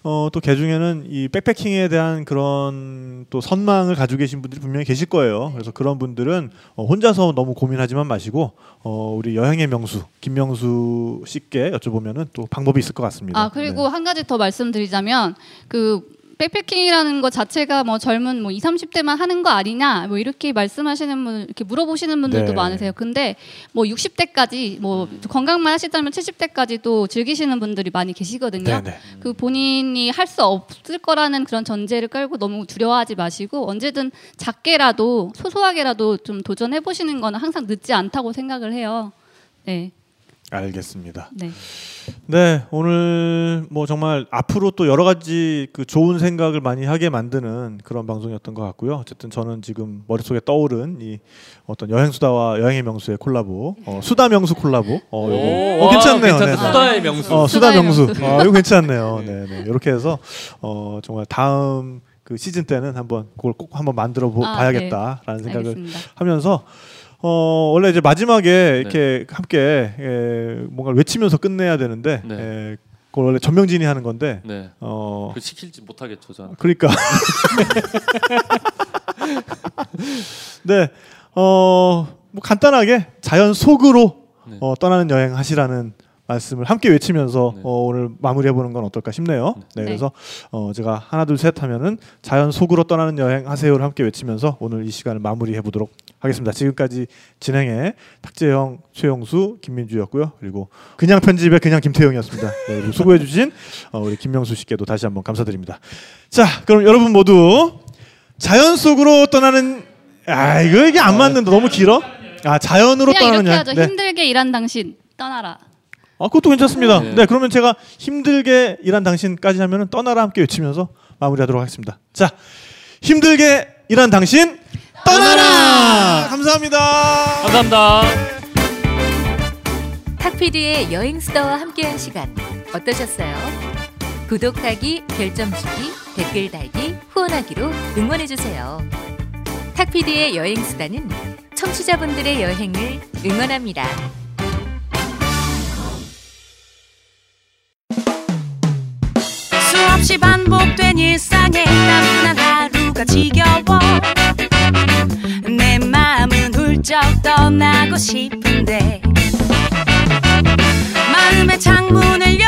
어, 또 개중에는 이 백패킹에 대한 그런 또 선망을 가지고 계신 분들이 분명히 계실 거예요. 그래서 그런 분들은 어, 혼자서 너무 고민하지만 마시고 어, 우리 여행의 명수 김명수 씨께 여쭤보면은 또 방법이 있을 것 같습니다. 아 그리고 네. 한 가지 더 말씀드리자면 그 백패킹이라는 것 자체가 뭐 젊은 뭐 2, 30대만 하는 거 아니냐 뭐 이렇게 말씀하시는 분 이렇게 물어보시는 분들도 네. 많으세요. 근데 뭐 60대까지 뭐 건강만 하시다면 70대까지도 즐기시는 분들이 많이 계시거든요. 네, 네. 그 본인이 할 수 없을 거라는 그런 전제를 깔고 너무 두려워하지 마시고 언제든 작게라도 소소하게라도 좀 도전해 보시는 거는 항상 늦지 않다고 생각을 해요. 네. 알겠습니다. 네. 네, 오늘 뭐 정말 앞으로 또 여러 가지 그 좋은 생각을 많이 하게 만드는 그런 방송이었던 것 같고요. 어쨌든 저는 지금 머릿속에 떠오른 이 어떤 여행 수다와 여행의 명수의 콜라보, 어, 수다 명수 콜라보. 어, 요거 오, 어, 괜찮네요. 괜찮다. 네, 네. 수다의 명수. 어, 수다 명수. 어, 이거 괜찮네요. 네, 네. 이렇게 해서 어, 정말 다음 그 시즌 때는 한번 그걸 꼭 한번 만들어 보, 아, 봐야겠다라는 생각을 알겠습니다. 하면서 어 원래 이제 마지막에 네. 이렇게 함께 에, 뭔가 외치면서 끝내야 되는데 네. 에, 그걸 원래 전명진이 하는 건데 네. 어 그 시킬지 못하겠죠, 저. 그러니까 네 어뭐 간단하게 자연 속으로 네. 어, 떠나는 여행 하시라는 말씀을 함께 외치면서 네. 어, 오늘 마무리해 보는 건 어떨까 싶네요. 네, 네. 그래서 어, 제가 하나 둘 셋 하면은 자연 속으로 떠나는 여행 하세요를 함께 외치면서 오늘 이 시간을 마무리해 보도록 하겠습니다. 지금까지 진행해 탁재영, 최영수, 김민주였고요. 그리고 그냥 편집의 그냥 김태영이었습니다. 네, 그리고 수고해 주신 어, 우리 김명수 씨께도 다시 한번 감사드립니다. 자, 그럼 여러분 모두 자연 속으로 떠나는 아 이거 이게 안 맞는다. 너무 길어. 아 자연으로 그냥 떠나는 이렇게 여행. 하죠. 네. 힘들게 일한 당신 떠나라. 아, 그것도 괜찮습니다. 네. 네. 그러면 제가 힘들게 일한 당신까지 하면은 떠나라 함께 외치면서 마무리하도록 하겠습니다. 자, 힘들게 일한 당신 떠나라. 감사합니다. 감사합니다. 탁피디의 여행 수다와 함께한 시간 어떠셨어요? 구독하기, 별점 주기, 댓글 달기, 후원하기로 응원해 주세요. 탁피디의 여행 수다는 청취자분들의 여행을 응원합니다. 수없이 반복된 일상에 따분한 하루가 지겨워. 내 마음은 훌쩍 떠나고 싶은데 마음의 창문을 열